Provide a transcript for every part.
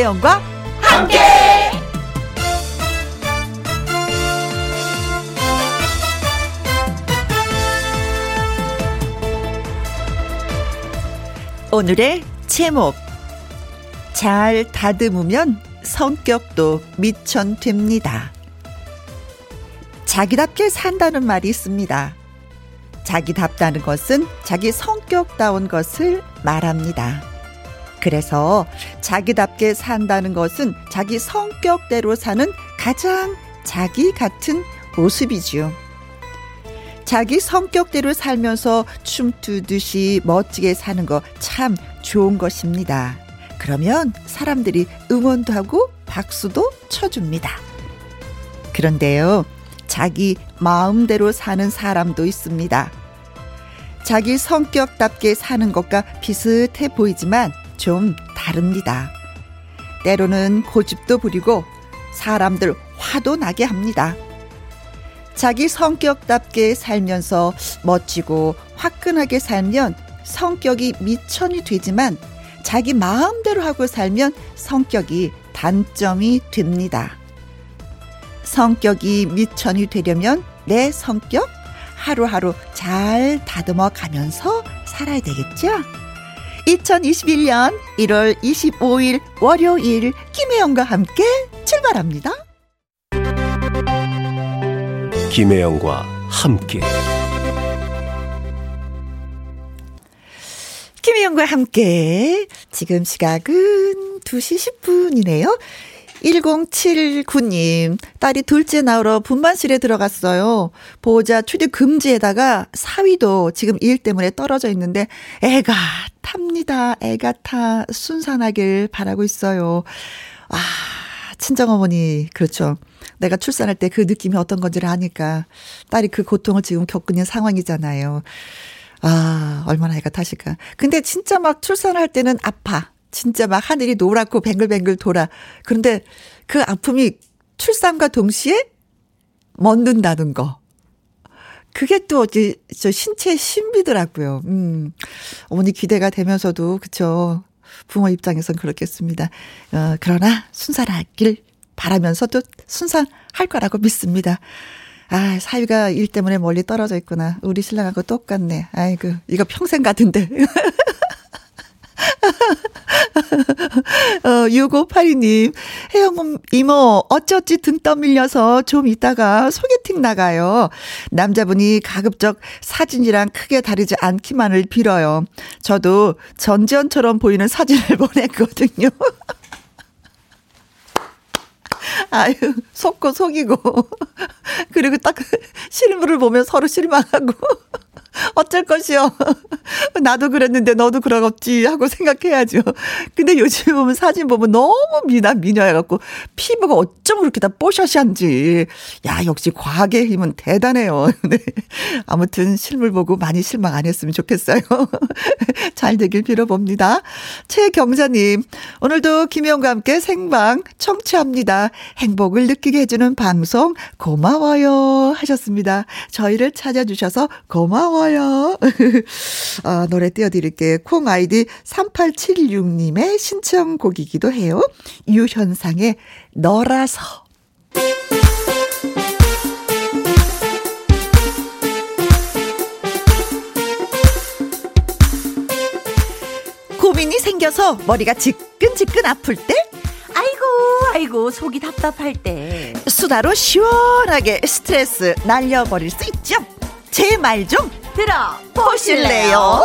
김혜영과 함께. 오늘의 제목 잘 다듬으면 성격도 미천됩니다. 자기답게 산다는 말이 있습니다. 자기답다는 것은 자기 성격다운 것을 말합니다. 그래서 자기답게 산다는 것은 자기 성격대로 사는 가장 자기 같은 모습이지요. 자기 성격대로 살면서 춤추듯이 멋지게 사는 거 참 좋은 것입니다. 그러면 사람들이 응원도 하고 박수도 쳐줍니다. 그런데요, 자기 마음대로 사는 사람도 있습니다. 자기 성격답게 사는 것과 비슷해 보이지만 좀 다릅니다. 때로는 고집도 부리고 사람들 화도 나게 합니다. 자기 성격답게 살면서 멋지고 화끈하게 살면 성격이 미천이 되지만 자기 마음대로 하고 살면 성격이 단점이 됩니다. 성격이 미천이 되려면 내 성격 하루하루 잘 다듬어 가면서 살아야 되겠죠? 2021년 1월 25일 월요일 김혜영과 함께 출발합니다. 김혜영과 함께 김혜영과 함께 지금 시각은 2시 10분이네요. 1079님, 딸이 둘째 나오러 분만실에 들어갔어요. 보호자 출입 금지에다가 사위도 지금 일 때문에 떨어져 있는데 애가 탑니다. 애가 타 순산하길 바라고 있어요. 아, 친정어머니, 그렇죠. 내가 출산할 때 그 느낌이 어떤 건지를 아니까 딸이 그 고통을 지금 겪고 있는 상황이잖아요. 아, 얼마나 애가 타실까. 근데 진짜 막 출산할 때는 아파. 진짜 막 하늘이 노랗고 뱅글뱅글 돌아. 그런데 그 아픔이 출산과 동시에 멎는다는 거. 그게 또, 이제, 저, 신체 신비더라고요. 음. 어머니 기대가 되면서도, 그쵸. 부모 입장에선 그렇겠습니다. 어, 그러나 순산하길 바라면서도 순산할 거라고 믿습니다. 아, 사위가 일 때문에 멀리 떨어져 있구나. 우리 신랑하고 똑같네. 아이고, 이거 평생 같은데. 어, 6582님, 혜영 이모, 어쩌지 등 떠밀려서 좀 이따가 소개팅 나가요. 남자분이 가급적 사진이랑 크게 다르지 않기만을 빌어요. 저도 전지현처럼 보이는 사진을 보냈거든요. 아유, 속고 속이고. 그리고 딱 실물을 보면 서로 실망하고. 어쩔 것이요. 나도 그랬는데 너도 그러겠지 하고 생각해야죠. 근데 요즘 보면 사진 보면 너무 미나 미녀해갖고 피부가 어쩜 그렇게 다 뽀샤시한지. 야, 역시 과학의 힘은 대단해요. 네. 아무튼 실물 보고 많이 실망 안 했으면 좋겠어요. 잘 되길 빌어봅니다. 최경자님, 오늘도 김영과 함께 생방 청취합니다. 행복을 느끼게 해주는 방송 고마워요 하셨습니다. 저희를 찾아주셔서 고마워 요. 아, 노래 띄워드릴게요. 콩 아이디 3876님의 신청곡이기도 해요. 유현상의 너라서. 고민이 생겨서 머리가 지끈지끈 아플 때 아이고 아이고 속이 답답할 때 수다로 시원하게 스트레스 날려버릴 수 있죠. 제 말 좀 들어보실래요?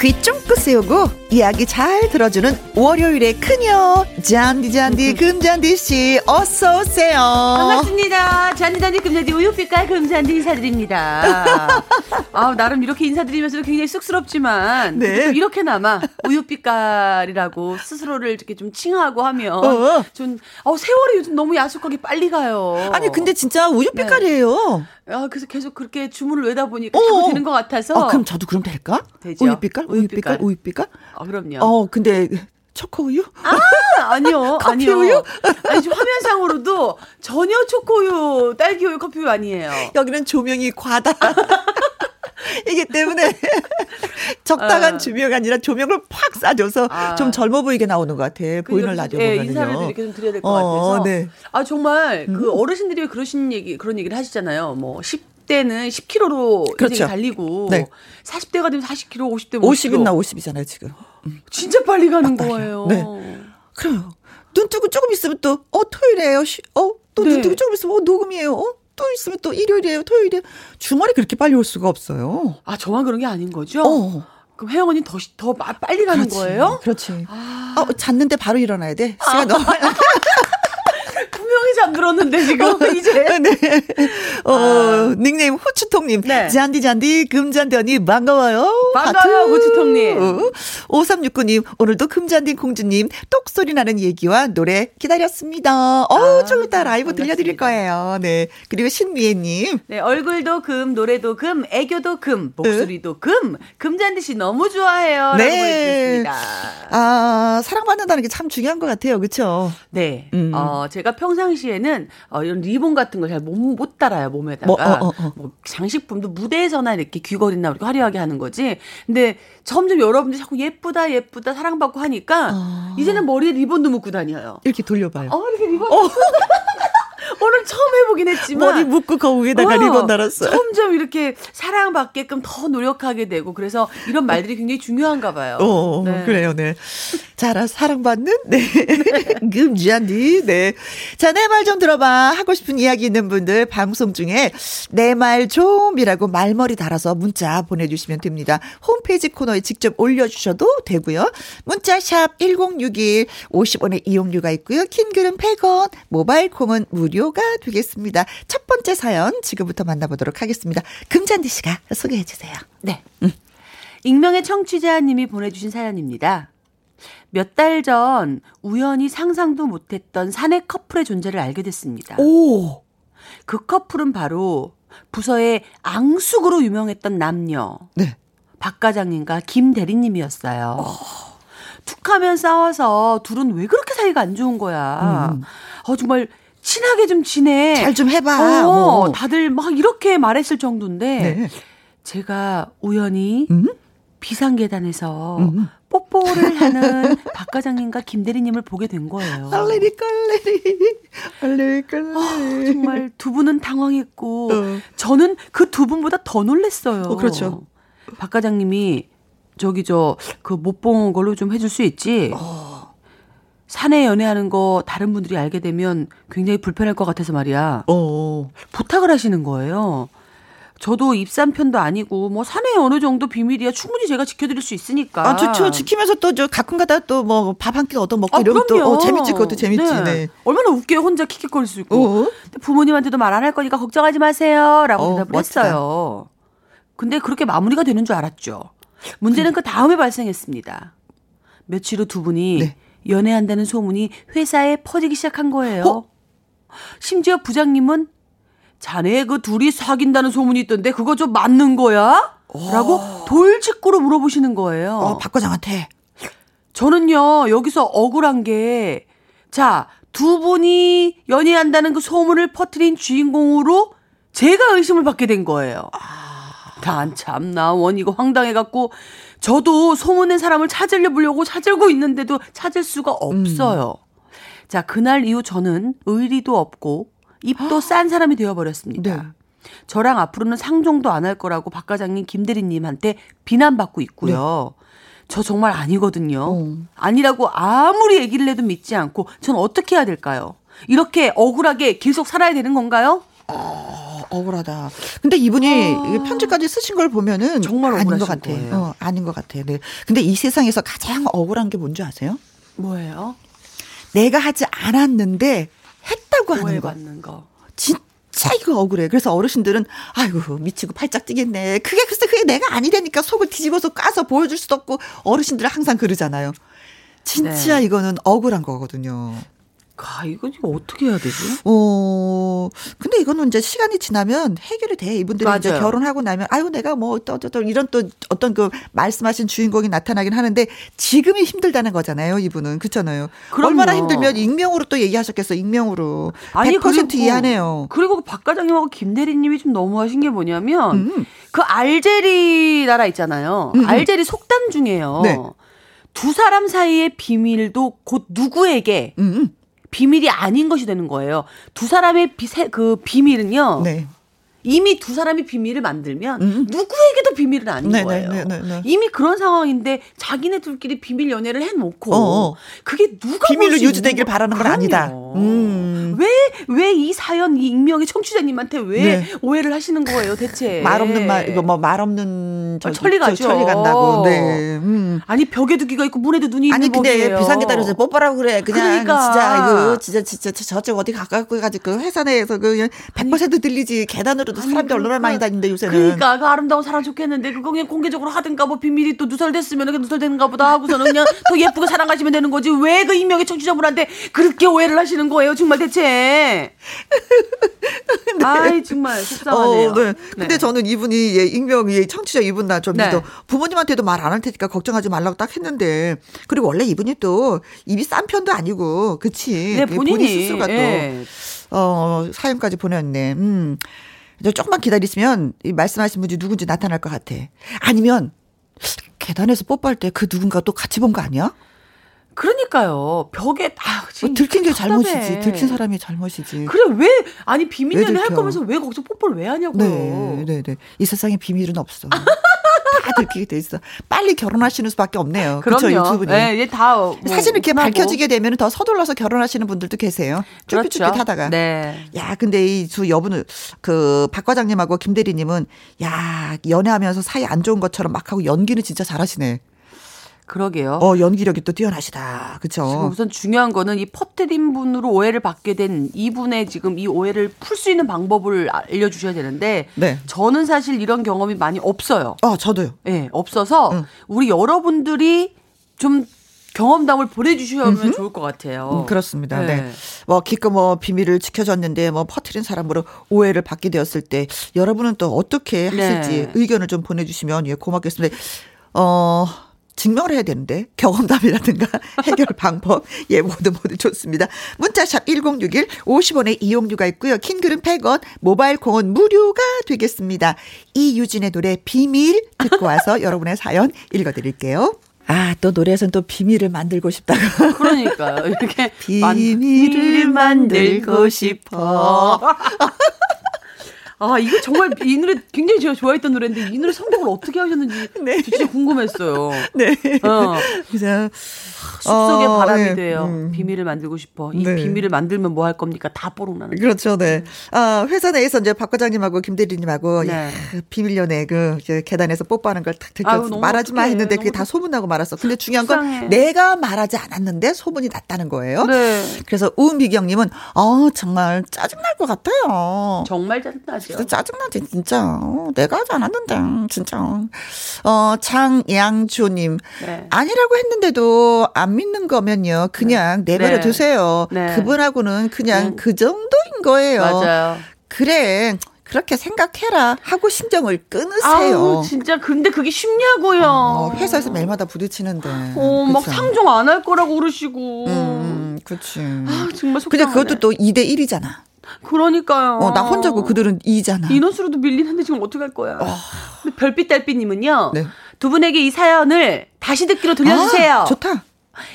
귀 쫑긋 세우고 이야기 잘 들어주는 월요일의 그녀 잔디 잔디 금잔디 씨 어서 오세요. 반갑습니다. 잔디 잔디 금잔디 우유빛깔 금잔디 인사드립니다. 아 나름 이렇게 인사드리면서도 굉장히 쑥스럽지만 네. 또 이렇게나마 우유빛깔이라고 스스로를 이렇게 좀 칭하고 하면 어. 좀 어, 세월이 요즘 너무 야속하게 빨리 가요. 아니 근데 진짜 우유 빛깔이에요. 아, 그래서 계속 그렇게 주문을 외다 보니까 어. 자꾸 되는 것 같아서. 어, 그럼 저도 그럼 될까? 되죠. 우유 빛깔, 우유 우유 빛깔. 빛깔, 우유 빛깔. 아, 그럼요. 어 근데 초코우유? 아, 아니요. 커피 아니요. 우유? 아니, 지금 화면상으로도 전혀 초코우유, 딸기우유, 커피우유 아니에요. 여기는 조명이 과다. 이기 때문에 적당한 아. 조명이 아니라 조명을 팍 쏴줘서 아. 좀 젊어 보이게 나오는 것 같아. 보이는 그래서, 라디오 예, 보면은요. 인사를 이렇게 좀 드려야 될것 어, 같아서. 네. 아 정말 그 어르신들이 왜 그러신 얘기 그런 얘기를 하시잖아요. 뭐 10대는 10kg로 그렇죠. 달리고 네. 40대가 되면 40kg, 50대면 50이나 50이잖아요, 지금. 진짜 빨리 가는. 거예요. 네. 그래요. 눈 뜨고 조금 있으면 또, 어, 토요일이에요. 쉬- 어, 또눈 네. 뜨고 조금 있으면, 어, 녹음이에요. 어, 또 있으면 또 일요일이에요. 토요일이에요. 주말에 그렇게 빨리 올 수가 없어요. 아 저만 그런 게 아닌 거죠? 어. 그럼 혜영 언니 더더 더 마- 빨리 가는 그렇지. 거예요? 그렇지. 아, 어, 잤는데 바로 일어나야 돼. 시간 너무 분명히 잠들었는데 지금 이제 네. 어, 아. 닉네임 후추통님. 네. 잔디 잔디 금잔디 언니 반가워요. 반가워요, 하트. 후추통님. 어. 5369님 오늘도 금잔디 공주님 똑소리 나는 얘기와 노래 기다렸습니다. 어, 아, 좀 이따 라이브 들려드릴 반갑습니다. 거예요. 네. 그리고 신미애님. 네, 얼굴도 금, 노래도 금, 애교도 금, 목소리도 금, 금잔디 씨 너무 좋아해요. 네. 아, 사랑받는다는 게 참 중요한 것 같아요. 그쵸? 네. 음. 어, 제가 평상시 에는 어, 이런 리본 같은 걸 잘 못 못 달아요, 몸에다가. 뭐, 어, 어, 어. 뭐 장식품도 무대에서나 이렇게 귀걸이나 이렇게 화려하게 하는 거지. 근데 점점 여러분들이 자꾸 예쁘다, 예쁘다, 사랑받고 하니까 아. 이제는 머리에 리본도 묶고 다녀요. 이렇게 돌려봐요. 어, 이렇게 리본. 오늘 처음 해보긴 했지만. 머리 묶고 그 위에다가 어, 리본 달았어요. 점점 이렇게 사랑받게끔 더 노력하게 되고 그래서 이런 말들이 굉장히 중요한가 봐요. 어, 네. 그래요, 네. 자, 사랑받는, 네. 금지한디, 네. 자, 내 말 좀 들어봐. 하고 싶은 이야기 있는 분들, 방송 중에 내 말 좀이라고 말머리 달아서 문자 보내주시면 됩니다. 홈페이지 코너에 직접 올려주셔도 되고요. 문자샵 1061, 50원의 이용료가 있고요. 킹글은 100원, 모바일 콩은 무료 가 되겠습니다. 첫 번째 사연 지금부터 만나보도록 하겠습니다. 금잔디 씨가 소개해 주세요. 네. 익명의 청취자님이 보내주신 사연입니다. 몇 달 전 우연히 상상도 못했던 사내 커플의 존재를 알게 됐습니다. 오! 그 커플은 바로 부서의 앙숙으로 유명했던 남녀 네. 박 과장님과 김 대리님이었어요. 툭하면 싸워서 둘은 왜 그렇게 사이가 안 좋은 거야. 어 정말 친하게 좀 지내. 잘 좀 해봐. 어, 뭐. 다들 막 이렇게 말했을 정도인데 네. 제가 우연히 음? 비상계단에서 음. 뽀뽀를 하는 박 과장님과 김 대리님을 보게 된 거예요. 얼레리 껄레리 얼레리 껄레리 아, 정말 두 분은 당황했고 어. 저는 그 두 분보다 더 놀랬어요. 어, 그렇죠. 박 과장님이 저기 저 그 못 본 걸로 좀 해줄 수 있지. 어. 사내 연애하는 거 다른 분들이 알게 되면 굉장히 불편할 것 같아서 말이야. 어. 부탁을 하시는 거예요. 저도 입산 편도 아니고 뭐 사내 어느 정도 비밀이야 충분히 제가 지켜드릴 수 있으니까. 아, 좋죠. 지키면서 또 저 가끔가다 또 뭐 밥 한 끼 얻어 먹고 아, 이러면 그럼요. 또 어, 재밌지. 그것도 재밌지. 네. 얼마나 웃겨요. 혼자 킥킥거릴 수 있고. 어. 부모님한테도 말 안 할 거니까 걱정하지 마세요. 라고 어, 대답을 멋지다. 했어요. 근데 그렇게 마무리가 되는 줄 알았죠. 문제는 그 다음에 발생했습니다. 며칠 후 두 분이 네. 연애한다는 소문이 회사에 퍼지기 시작한 거예요. 어? 심지어 부장님은 자네 그 둘이 사귄다는 소문이 있던데 그거 좀 맞는 거야? 라고 돌직구로 물어보시는 거예요. 어, 박 과장한테. 저는요, 여기서 억울한 게, 자, 두 분이 연애한다는 그 소문을 퍼뜨린 주인공으로 제가 의심을 받게 된 거예요. 난 참나, 원 이거 황당해갖고, 저도 소문낸 사람을 찾으려 보려고 찾으고 있는데도 찾을 수가 없어요. 자, 그날 이후 저는 의리도 없고, 입도 싼 사람이 되어버렸습니다. 네. 저랑 앞으로는 상종도 안 할 거라고 박 과장님 김대리님한테 비난받고 있고요. 저 정말 아니거든요. 어. 아니라고 아무리 얘기를 해도 믿지 않고 전 어떻게 해야 될까요? 이렇게 억울하게 계속 살아야 되는 건가요? 어, 억울하다. 근데 이분이 아. 편지까지 쓰신 걸 보면은 정말 아닌 것 같아. 거예요. 어, 아닌 것 같아. 네. 근데 이 세상에서 가장 억울한 게 뭔지 아세요? 뭐예요? 내가 하지 않았는데 했다고 하는 거. 거. 진짜 이거 억울해. 그래서 어르신들은 아이고 미치고 팔짝 뛰겠네. 그게 글쎄 그게 내가 아니라니까 속을 뒤집어서 까서 보여줄 수도 없고 어르신들은 항상 그러잖아요. 진짜 네. 이거는 억울한 거거든요. 아, 지금 어떻게 해야 되지? 어, 근데 이거는 이제 시간이 지나면 해결이 돼. 이분들이 맞아요. 이제 결혼하고 나면, 아유, 내가 뭐, 또, 또, 또, 이런 또 어떤 그 말씀하신 주인공이 나타나긴 하는데, 지금이 힘들다는 거잖아요, 이분은. 그렇잖아요. 그럼요. 얼마나 힘들면 익명으로 또 얘기하셨겠어, 익명으로. 100% 그리고- 이해하네요. 그리고 박 과장님하고 김대리님이 좀 너무하신 게 뭐냐면 음. 그 알제리 나라 있잖아요. 음, 음. 알제리 속담 중에요. 네. 두 사람 사이의 비밀도 곧 누구에게 음, 음. 비밀이 아닌 것이 되는 거예요. 두 사람의 비, 세, 그 비밀은요. 네. 이미 두 사람이 비밀을 만들면 음. 누구에게도 비밀은 아닌 네, 네, 거예요. 네, 네, 네. 이미 그런 상황인데 자기네들끼리 비밀 연애를 해놓고 어어. 그게 누가 비밀로 유지되길 바라는 건 아니다. 그럼요. 음. 왜왜 이 사연 이 익명의 청취자님한테 왜 네. 오해를 하시는 거예요, 대체? 말 없는 말, 이거 뭐 말 없는 저, 아, 천리 가죠. 저 천리 간다고. 네. 음. 아니 벽에도 귀가 있고 문에도 눈이 있는 아니 근데. 비상계단에서 뽀뽀라고 그래 그냥 그러니까. 진짜 이거 진짜 진짜 저- 저쪽 어디 가깝고 해가지고 그 회사 내에서 그100% 들리지 계단으로 도 아니, 사람들 얼마나 그러니까- 많이 다니는데 요새는 그러니까 그 아름다운 사람 좋겠는데 그거 그냥 공개적으로 하든가 뭐 비밀이 또 누설됐으면 그 누설되는가 보다 하고서는 그냥 더 예쁘게 사랑하시면 되는 거지 왜그 익명의 청취자분한테 그렇게 오해를 하시는 거예요 정말 대체 아이 정말 속상하네요 어, 네. 근데 저는 이분이 예, 익명이 청취자 이분 나좀 네. 믿어. 부모님한테도 말 안 할 테니까 걱정하지 말라고 딱 했는데 그리고 원래 이분이 또 입이 싼 편도 아니고 그치? 네, 그 본인이, 스스로가 예. 또 어, 사연까지 보냈네. 음. 조금만 기다리시면 이 말씀하신 분이 누군지 나타날 것 같아. 아니면 계단에서 뽀뽀할 때 그 누군가 또 같이 본 거 아니야? 그러니까요 벽에 아뭐 지금 들킨 게 답답해. 잘못이지. 들킨 사람이 잘못이지. 그래 왜 아니 비밀 왜 연애 할? 거면서 왜 거기서 뽀뽀를 왜 하냐고요 네, 네, 네. 이 세상에 비밀은 없어. 다 들키게 돼 있어. 빨리 결혼하시는 수밖에 없네요. 그렇죠, 유튜브는. 예, 이제 다 뭐, 사실 이렇게 오픈하고. 밝혀지게 되면 더 서둘러서 결혼하시는 분들도 계세요. 쭈삣쭈삣하다가. 네. 야, 근데 이 두 여분은 그박 과장님하고 김 대리님은 야 연애하면서 사이 안 좋은 것처럼 막 하고 연기는 진짜 잘하시네. 그러게요. 어 연기력이 또 뛰어나시다. 그렇죠. 우선 중요한 거는 이 퍼트린 분으로 오해를 받게 된 이분의 지금 이 오해를 풀 수 있는 방법을 알려주셔야 되는데 네. 저는 사실 이런 경험이 많이 없어요. 어 저도요. 예, 없어서 응. 우리 여러분들이 좀 경험담을 보내주시면 좋을 것 같아요. 음, 그렇습니다. 네. 네. 뭐 기껏 뭐 비밀을 지켜줬는데 뭐 퍼트린 사람으로 오해를 받게 되었을 때 여러분은 또 어떻게 하실지 네. 의견을 좀 보내주시면 예 고맙겠습니다. 어. 증명을 해야 되는데 경험담이라든가 해결 방법 예 모두 모두 좋습니다. 문자샵 1061 50원의 이용료가 있고요. 킹글은 100원 모바일 공은 무료가 되겠습니다. 이유진의 노래 비밀 듣고 와서 여러분의 사연 읽어드릴게요. 아 또 노래에서는 또 비밀을 만들고 싶다고 그러니까요. 이렇게 비밀을 만들고 싶어. 아, 이거 정말 이 노래 굉장히 제가 좋아했던 노래인데 이 노래 선곡을 어떻게 하셨는지 네. 진짜 궁금했어요. 네. 어. 그래서 숲속의 어, 바람이 예. 돼요. 음. 비밀을 만들고 싶어. 이 네. 비밀을 만들면 뭐 할 겁니까? 다 뽀록나는. 그렇죠, 네. 아, 회사 내에서 이제 박 과장님하고 김 대리님하고 네. 야, 비밀 연애 그 계단에서 뽀뽀하는 걸탁 아유, 들켰어. 말하지 마. 했는데 그게 다 소문나고 말았어. 근데 중요한 건 속상해. 내가 말하지 않았는데 소문이 났다는 거예요. 네. 그래서 우미경님은 어 정말 짜증 날 것 같아요. 정말 짜증 나죠. 진짜 짜증 나지 진짜 어, 내가 하지 않았는데 진짜 어 장양조님 네. 아니라고 했는데도 안 믿는 거면요 그냥 내버려 네. 두세요 네. 그분하고는 그냥 음. 그 정도인 거예요 맞아요. 그래 그렇게 생각해라 하고 심정을 끊으세요 아우, 진짜 근데 그게 쉽냐고요. 어, 회사에서 매일마다 부딪히는데 어, 막 그쵸? 상종 안 할 거라고 그러시고. 음, 그렇지 아, 정말 속상하네. 근데 그것도 또 2대 1이잖아 그러니까요. 어, 나 혼자고 그들은 2잖아 인원수로도 밀리는데 지금 어떡할 거야. 근데 별빛달빛님은요. 네. 두 분에게 이 사연을 다시 듣기로 들려주세요. 아, 좋다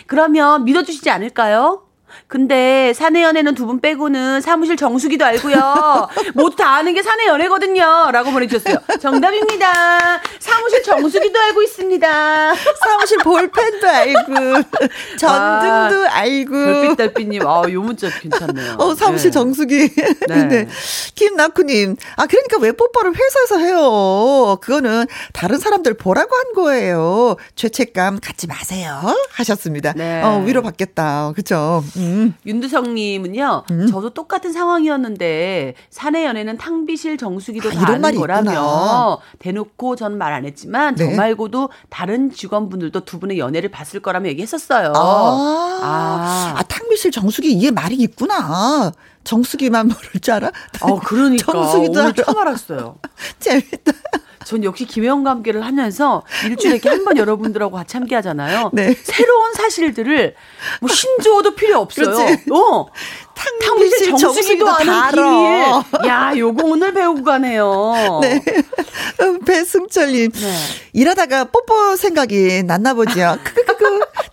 그러면 믿어주시지 않을까요? 근데 사내 연애는 두 분 빼고는 사무실 정수기도 알고요. 모두 다 아는 게 사내 연애거든요. 라고 보내주셨어요. 정답입니다. 사무실 정수기도 알고 있습니다. 사무실 볼펜도 알고 전등도 알고 별빛달빛님, 아, 요 문자 괜찮네요. 어 사무실 네. 정수기 네. 네. 김나쿠님 아 그러니까 왜 뽀뽀를 회사에서 해요 그거는 다른 사람들 보라고 한 거예요 죄책감 갖지 마세요 하셨습니다 네. 어 위로 받겠다 그쵸 음. 음. 윤두성님은요, 음. 저도 똑같은 상황이었는데, 사내 연애는 탕비실 정수기도 아, 다 아는 거라며, 있구나. 대놓고 저는 말안 했지만, 네. 저 말고도 다른 직원분들도 두 분의 연애를 봤을 거라며 얘기했었어요. 아, 아. 아 탕비실 정수기 이게 말이 있구나. 정수기만 모를 줄 알아? 어, 그러니까. 정수기도 오늘 처음 알았어요. 재밌다. 전 역시 김혜영과 함께를 하면서 일주일에 이렇게 한 번 여러분들하고 같이 함께 하잖아요. 네. 새로운 사실들을 뭐 신조어도 필요 없어요. 그렇지. 어. 탕비실 정수기도 아는 비밀. 야, 요거 오늘 배우고 가네요. 네. 배승철님. 네. 일하다가 뽀뽀 생각이 났나 보죠.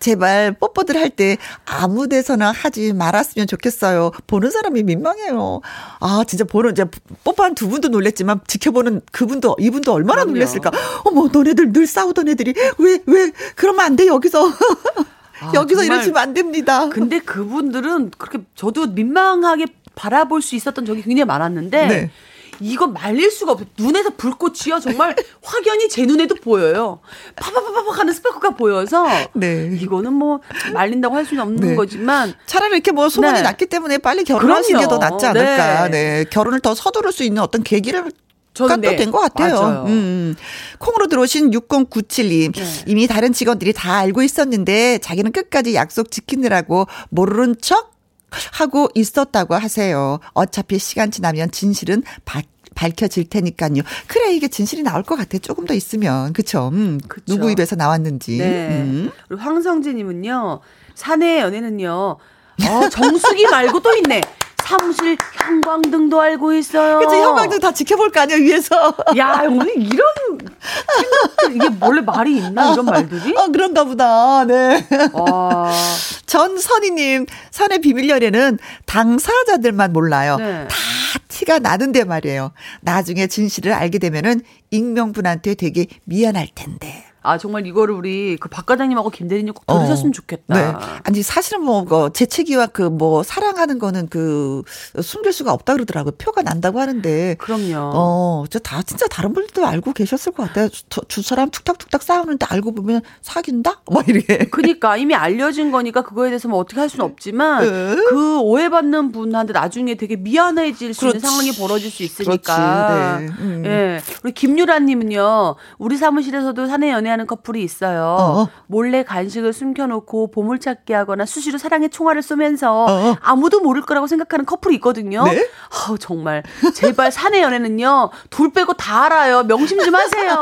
제발 뽀뽀들 할 때 아무 데서나 하지 말았으면 좋겠어요. 보는 사람이 민망해요. 아, 진짜 보는, 이제 뽀뽀한 두 분도 놀랬지만 지켜보는 그분도, 이분도 얼마나 그럼요. 놀랬을까. 어머, 너네들 늘 싸우던 애들이 왜, 왜, 그러면 안 돼, 여기서. 아, 여기서 이러시면 안 됩니다. 근데 그분들은 그렇게 저도 민망하게 바라볼 수 있었던 적이 굉장히 많았는데 네. 이거 말릴 수가 없어요. 눈에서 불꽃이요. 정말 확연히 제 눈에도 보여요. 파파파파파 하는 스파크가 보여서 네. 이거는 뭐 말린다고 할 수는 없는 네. 거지만 차라리 이렇게 뭐 소문이 네. 났기 때문에 빨리 결혼하시는 게 더 낫지 않을까. 네. 네. 결혼을 더 서두를 수 있는 어떤 계기를 저는 네. 된것 같아요. 음, 음. 콩으로 들어오신 6097님. 네. 이미 다른 직원들이 다 알고 있었는데 자기는 끝까지 약속 지키느라고 모르는 척 하고 있었다고 하세요. 어차피 시간 지나면 진실은 바, 밝혀질 테니까요. 그래 이게 진실이 나올 것 같아. 조금 더 있으면 그쵸? 음, 그쵸. 누구 입에서 나왔는지. 네. 음. 그리고 황성진님은요. 사내 연애는요. 어, 정수기 말고 또 있네. 사무실 형광등도 알고 있어요. 그치, 형광등 다 지켜볼 거 아니야, 위에서. 야, 오늘 이런 생각들, 이게 원래 말이 있나, 이런 말들이? 어, 그런가 보다, 네. 와. 전선희님, 산의 비밀 연애는 당사자들만 몰라요. 네. 다 티가 나는데 말이에요. 나중에 진실을 알게 되면은 익명분한테 되게 미안할 텐데. 아 정말 이거를 우리 그 박 과장님하고 김대리님 꼭 들으셨으면 어. 좋겠다. 네. 아니 사실은 뭐그 재채기와 그 뭐 사랑하는 거는 그 숨길 수가 없다 그러더라고요. 표가 난다고 하는데. 그럼요. 어, 저 다 진짜 다른 분들도 알고 계셨을 것 같아요. 두, 두 사람 툭탁툭탁 싸우는데 알고 보면 사귄다? 뭐 이렇게. 그러니까 이미 알려진 거니까 그거에 대해서 뭐 어떻게 할 수는 없지만 네. 그 오해받는 분한테 나중에 되게 미안해질 수 그렇지. 있는 상황이 벌어질 수 있으니까. 네. 음. 예. 우리 김유라님은요. 우리 사무실에서도 사내 연애 연애하는 커플이 있어요. 어 몰래 간식을 숨겨놓고 보물찾기 하거나 수시로 사랑의 총알을 쏘면서 어 아무도 모를 거라고 생각하는 커플이 있거든요. 네? 어, 정말 제발 사내 연애는요 둘 빼고 다 알아요. 명심 좀 하세요.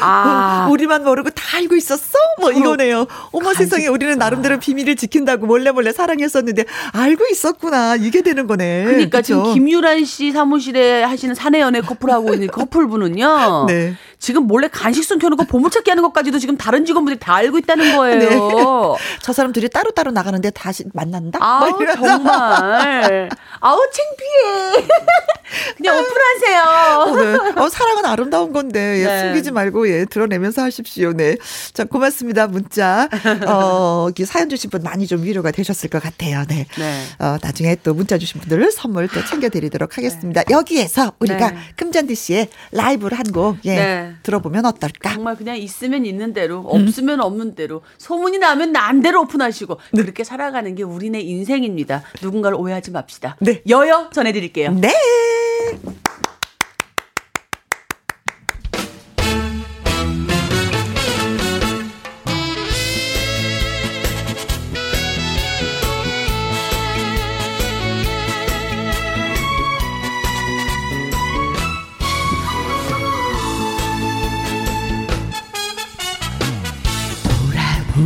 아 우리만 모르고 다 알고 있었어? 뭐 이거네요. 어머 간식. 세상에 우리는 나름대로 비밀을 지킨다고 몰래 몰래 사랑했었는데 알고 있었구나 이게 되는 거네. 그러니까 그쵸? 지금 김유란 씨 사무실에 하시는 사내 연애 커플하고 있는 커플분은요. 네. 지금 몰래 간식 숨겨놓고 보물찾기 하는 것까지도 지금 다른 직원분들이 다 알고 있다는 거예요. 네. 저 사람들이 따로따로 나가는데 다시 만난다? 아 정말. 아우, 창피해. 그냥 오픈하세요. 네. 어, 사랑은 아름다운 건데, 예, 네. 숨기지 말고, 예, 드러내면서 하십시오. 네. 자, 고맙습니다. 문자. 어, 사연 주신 분 많이 좀 위로가 되셨을 것 같아요. 네. 네. 어, 나중에 또 문자 주신 분들 선물 또 챙겨드리도록 하겠습니다. 네. 여기에서 우리가 네. 금잔디 씨의 라이브를 한 곡, 예. 네. 들어보면 어떨까? 정말 그냥 있으면 있는 대로, 없으면 음. 없는 대로, 소문이 나면 난 대로 오픈하시고 네. 그렇게 살아가는 게 우리네 인생입니다. 누군가를 오해하지 맙시다. 네. 여여 전해드릴게요. 네.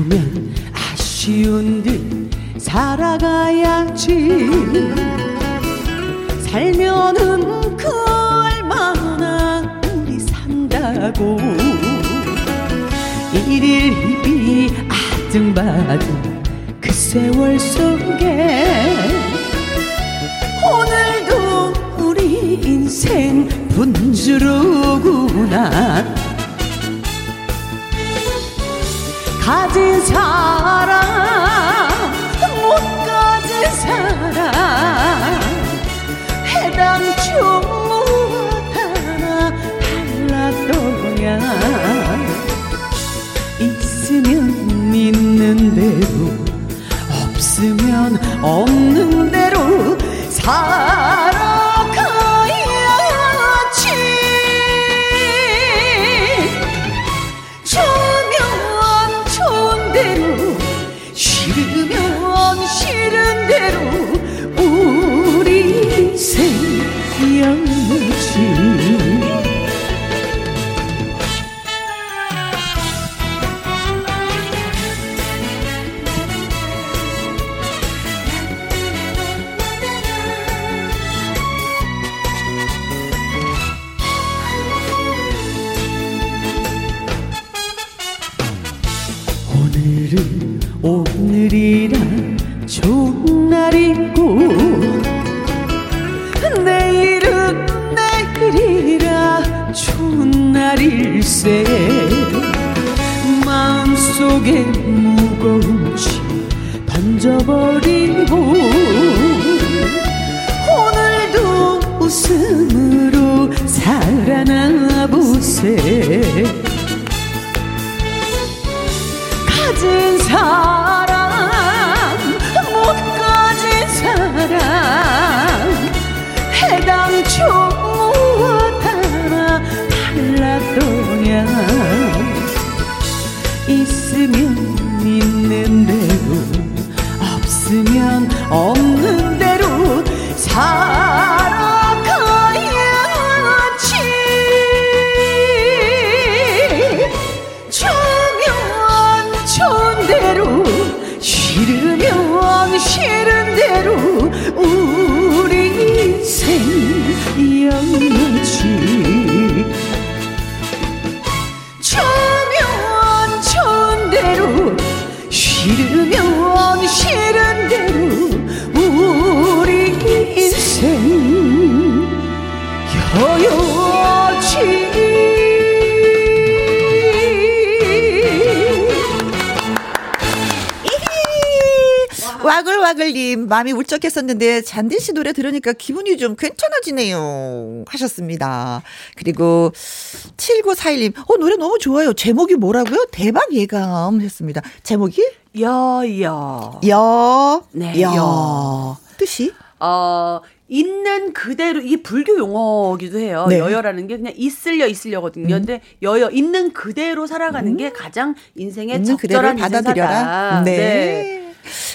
보면 아쉬운 듯 살아가야지. 살면은 그 얼마나 우리 산다고. 일일 이비 아등바등 그 세월 속에 오늘도 우리 인생 분주로구나 가진 사람 못 가진 사람 무엇 하나 달랐더냐. 있으면 있는 대로 없으면 없는 대로 살아 오늘이라 좋은 날이고 내일은 내일이라 좋은 날일세. 마음속에 무거운 짐 던져버리고 오늘도 웃음으로 살아나 보세 와글와글님, 마음이 울적했었는데, 잔디 씨 노래 들으니까 기분이 좀 괜찮아지네요. 하셨습니다. 그리고, 7941님, 어, 노래 너무 좋아요. 제목이 뭐라고요? 대박 예감 했습니다. 제목이? 여여. 여, 네, 여. 여. 뜻이? 어, 있는 그대로, 이게 불교 용어기도 해요. 네. 여여라는 게 그냥 있으려 있으려거든요. 음. 근데 여여, 있는 그대로 살아가는 게 가장 인생의 적절한 받아들여라. 인생사다. 네. 아.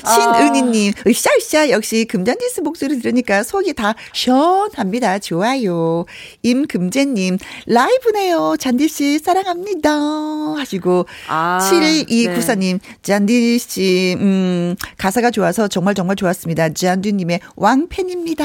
신은희님, 으쌰으쌰, 역시 금잔디스 목소리 들으니까 속이 다 시원합니다. 좋아요. 임금재님, 라이브네요. 잔디씨, 사랑합니다. 하시고, 아, 7294님, 잔디씨, 음, 가사가 좋아서 정말 정말 좋았습니다. 잔디님의 왕팬입니다.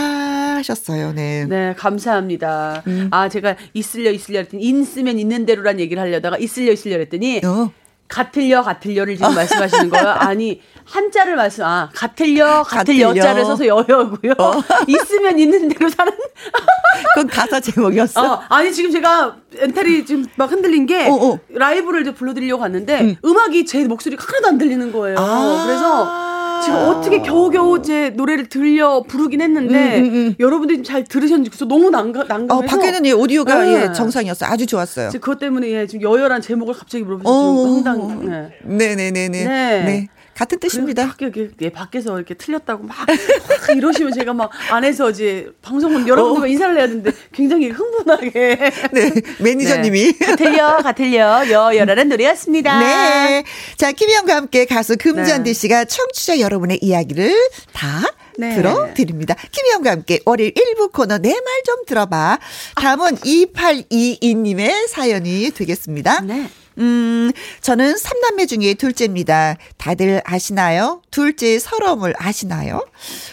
하셨어요. 네. 네, 감사합니다. 음. 아, 제가 있으려 있으려 했더니 있으면 있는 대로란 얘기를 하려다가 있으려 있으려 했더니 어. 같을려 같을려를 지금 말씀하시는 거예요. 아니 한자를 말씀 아 같을려 같을 같을려. 여자를 써서 여여고요. 있으면 있는 대로 사는. 그건 가사 제목이었어. 어, 아니 지금 제가 멘탈이 지금 막 흔들린 게 어, 어. 라이브를 이제 불러드리려고 갔는데 음. 악이제 목소리가 하나도 안 들리는 거예요. 아. 그래서 지금 어떻게 겨우겨우 제 노래를 들려 부르긴 했는데 음, 음, 음. 여러분들이 잘 들으셨는지 그래서 너무 난감 난감해서 어, 밖에는 예, 오디오가 네. 예, 정상이었어요. 아주 좋았어요. 그것 때문에 예, 지금 여열한 제목을 갑자기 물어보셔서 어. 황당. 네. 네네네네. 네. 네. 같은 뜻입니다. 밖에 이렇게 예, 밖에서 이렇게 틀렸다고 막, 막 이러시면 제가 막 안에서 이제 방송은 여러분들과 인사를 해야 되는데 굉장히 흥분하게. 네, 매니저님이. 네. 같을려, 같을려, 여열하는 노래였습니다. 네. 자, 김희영과 함께 가수 금잔디 네. 씨가 청취자 여러분의 이야기를 다 네. 들어드립니다. 김희영과 함께 월요일 1부 코너 내 말 좀 들어봐. 다음은 2822님의 사연이 되겠습니다. 네. 음, 저는 삼남매 중에 둘째입니다. 다들 아시나요? 둘째의 서러움을 아시나요?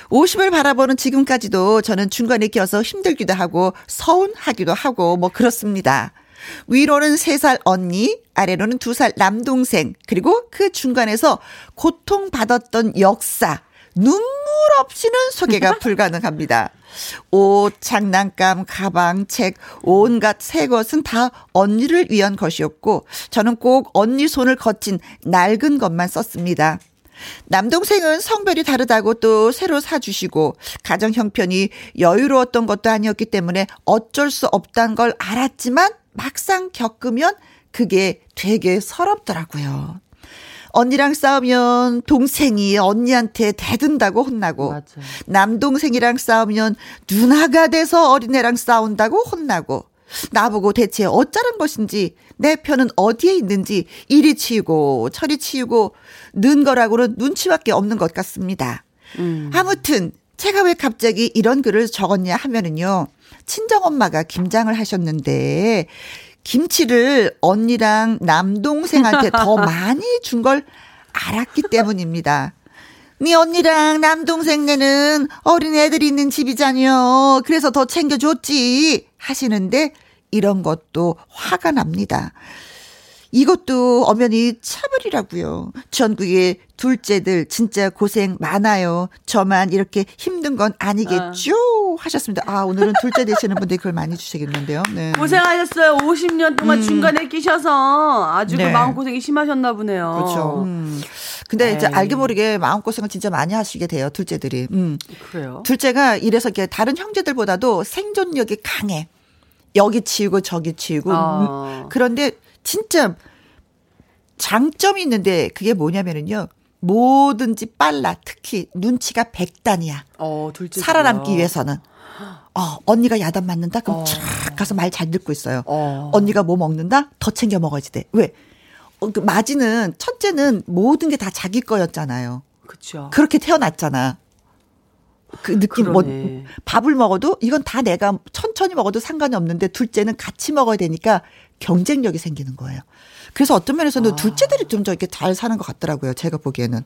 50을 바라보는 지금까지도 저는 중간에 껴서 힘들기도 하고 서운하기도 하고 뭐 그렇습니다. 위로는 3살 언니, 아래로는 2살 남동생, 그리고 그 중간에서 고통받았던 역사, 눈물 없이는 소개가 불가능합니다. 옷, 장난감, 가방, 책, 온갖 새 것은 다 언니를 위한 것이었고, 저는 꼭 언니 손을 거친 낡은 것만 썼습니다. 남동생은 성별이 다르다고 또 새로 사주시고, 가정 형편이 여유로웠던 것도 아니었기 때문에 어쩔 수 없다는 걸 알았지만, 막상 겪으면 그게 되게 서럽더라고요. 언니랑 싸우면 동생이 언니한테 대든다고 혼나고 맞아. 남동생이랑 싸우면 누나가 돼서 어린애랑 싸운다고 혼나고 나보고 대체 어쩌란 것인지 내 편은 어디에 있는지 이리 치우고 저리 치우고 는 거라고는 눈치밖에 없는 것 같습니다. 음. 아무튼 제가 왜 갑자기 이런 글을 적었냐 하면은요. 친정엄마가 김장을 하셨는데 김치를 언니랑 남동생한테 더 많이 준 걸 알았기 때문입니다. 네 언니랑 남동생네는 어린 애들이 있는 집이잖요. 그래서 더 챙겨줬지. 하시는데 이런 것도 화가 납니다. 이것도 엄연히 차별이라고요. 전국의 둘째들 진짜 고생 많아요. 저만 이렇게 힘든 건 아니겠죠? 하셨습니다. 아, 오늘은 둘째 되시는 분들이 글을 많이 주시겠는데요. 네. 고생하셨어요. 50년 동안 중간에 끼셔서 아주 네. 그 마음고생이 심하셨나 보네요. 그렇죠. 음. 근데 이제 에이. 알게 모르게 마음고생을 진짜 많이 하시게 돼요. 둘째들이. 음. 그래요. 둘째가 이래서 이렇게 다른 형제들보다도 생존력이 강해. 여기 치우고 저기 치우고. 아. 음. 그런데 진짜 장점이 있는데 그게 뭐냐면은요. 뭐든지 빨라. 특히 눈치가 백단이야. 어. 살아남기 위해서는. 어, 언니가 야단 맞는다? 그럼 어. 촥 가서 말 잘 듣고 있어요. 어. 언니가 뭐 먹는다? 더 챙겨 먹어야지 돼. 왜? 어, 그 마지는 첫째는 모든 게 다 자기 거였잖아요. 그쵸. 그렇게 태어났잖아. 그 느낌 뭐 그러네. 밥을 먹어도 이건 다 내가 천천히 먹어도 상관이 없는데 둘째는 같이 먹어야 되니까 경쟁력이 생기는 거예요. 그래서 어떤 면에서는 아. 둘째들이 좀 더 이렇게 잘 사는 것 같더라고요. 제가 보기에는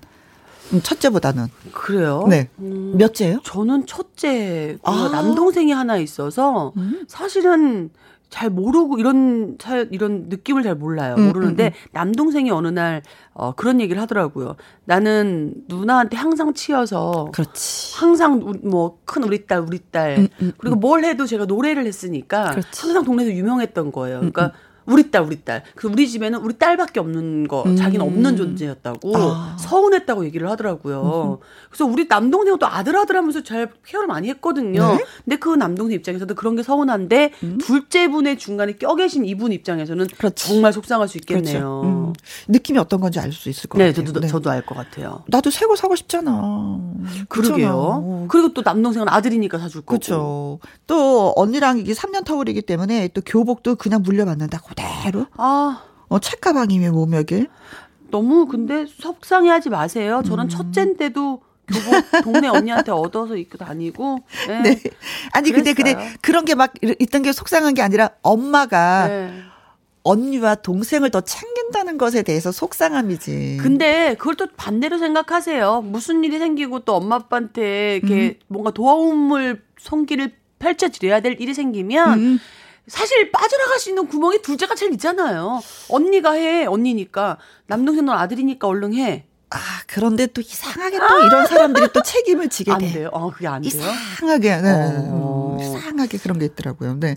음, 첫째보다는 그래요? 네 음, 몇째예요? 저는 첫째 그 아. 남동생이 하나 있어서 음. 사실은 잘 모르고 이런 사- 이런 느낌을 잘 몰라요. 음, 모르는데 남동생이 어느 날 어, 그런 얘기를 하더라고요. 나는 누나한테 항상 치여서 그렇지. 항상 뭐 큰 우리 딸 우리 딸 음, 음, 그리고 뭘 해도 제가 노래를 했으니까 그렇지. 항상 동네에서 유명했던 거예요. 그러니까 우리 딸 우리 딸. 그 우리 집에는 우리 딸밖에 없는 거 음. 자기는 없는 존재였다고 아. 서운했다고 얘기를 하더라고요. 그래서 우리 남동생은 또 아들 아들 하면서 잘 케어를 많이 했거든요. 네? 근데 그 남동생 입장에서도 그런 게 서운한데 둘째 분의 중간에 껴 계신 이분 입장에서는 음. 그렇지. 정말 속상할 수 있겠네요. 그렇죠. 음, 느낌이 어떤 건지 알 수 있을 것 네, 같아요. 저도 저도 알 것 같아요. 나도 새 거 사고 싶잖아. 그러게요. 그리고 또 남동생은 아들이니까 사줄 거고. 그렇죠. 또 언니랑 이게 3년 터울이기 때문에 또 교복도 그냥 물려받는다 그대로. 아, 어 책가방이면 몸여길. 너무 근데 속상해하지 마세요. 저는 음. 첫째인데도 교복 동네 언니한테 얻어서 입고 다니고. 네. 네. 아니 근데 근데. 그런 게 막 있던 게 속상한 게 아니라 엄마가 네. 언니와 동생을 더 챙긴다는 것에 대해서 속상함이지. 근데 그걸 또 반대로 생각하세요. 무슨 일이 생기고 또 엄마 아빠한테 이렇게 뭔가 도움을 손길을 펼쳐드려야 될 일이 생기면 음. 사실 빠져나갈 수 있는 구멍이 둘째가 제일 있잖아요. 언니가 해 언니니까 남동생 넌 아들이니까 얼른 해. 아 그런데 또 이상하게 또 이런 사람들이 또 책임을 지게 안 돼. 돼요. 어 그게 안 돼요. 이상하게, 네. 어. 음, 이상하게 그런 게 있더라고요. 네.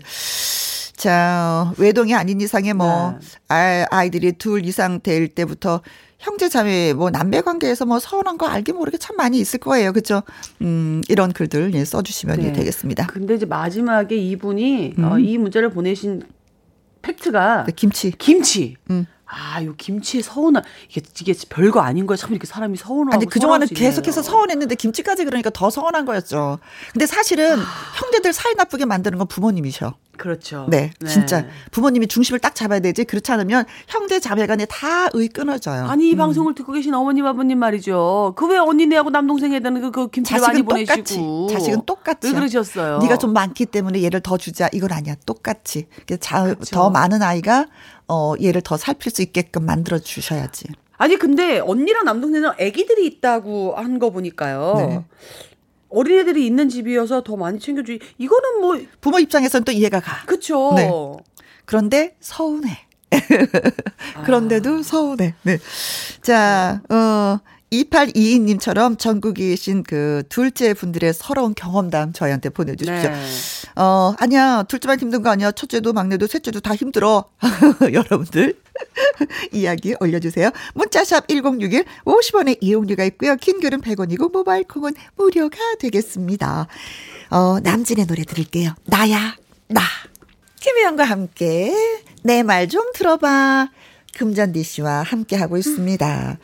자, 외동이 아닌 이상에 뭐, 네. 아, 아이들이 둘 이상 될 때부터 형제 자매 뭐 남매 관계에서 뭐 서운한 거 알게 모르게 참 많이 있을 거예요. 그죠? 음, 이런 글들 예, 써 주시면 예, 네. 되겠습니다. 근데 이제 마지막에 이분이 어, 이 문자를 보내신 팩트가 네, 김치. 김치. 음. 아, 요 김치에 서운한 이게 이게 별거 아닌 거야. 참 이렇게 사람이 서운하고 아니, 그동안은. 계속해서 서운했는데 김치까지 그러니까 더 서운한 거였죠. 근데 사실은 형제들 사이 나쁘게 만드는 건 부모님이셔. 그렇죠. 네, 진짜. 부모님이 중심을 딱 잡아야 되지. 그렇지 않으면 형제 자매 간에 다 의 끊어져요. 아니 이 방송을 듣고 계신 어머님 아버님 말이죠. 그 왜 언니네하고 남동생 애들은 그, 그 김치를 많이 자식은 보내시고 똑같이. 자식은 똑같이. 왜 그러셨어요? 네가 좀 많기 때문에 얘를 더 주자. 이건 아니야. 똑같이. 자, 그쵸. 더 많은 아이가 어 얘를 더 살필 수 있게끔 만들어 주셔야지. 아니 근데 언니랑 남동생은 아기들이 있다고 한 거 보니까요. 네. 어린애들이 있는 집이어서 더 많이 챙겨주기. 이거는 뭐 부모 입장에서는 또 이해가 가. 그쵸. 네. 그런데 서운해. 그런데도 서운해. 네. 자, 어, 2822님처럼 전국에 계신 그 둘째 분들의 서러운 경험담 저희한테 보내주십시오. 네. 어, 아니야. 둘째만 힘든 거 아니야. 첫째도 막내도 셋째도 다 힘들어. 여러분들. 이야기 올려주세요. 문자샵 1061 50원의 이용료가 있고요. 킹글은 100원이고 모바일 콩은 무료가 되겠습니다. 어, 남진의 노래 들을게요. 나야, 나. 김혜영과 함께 내 말 좀 들어봐. 금잔디 씨와 함께하고 있습니다.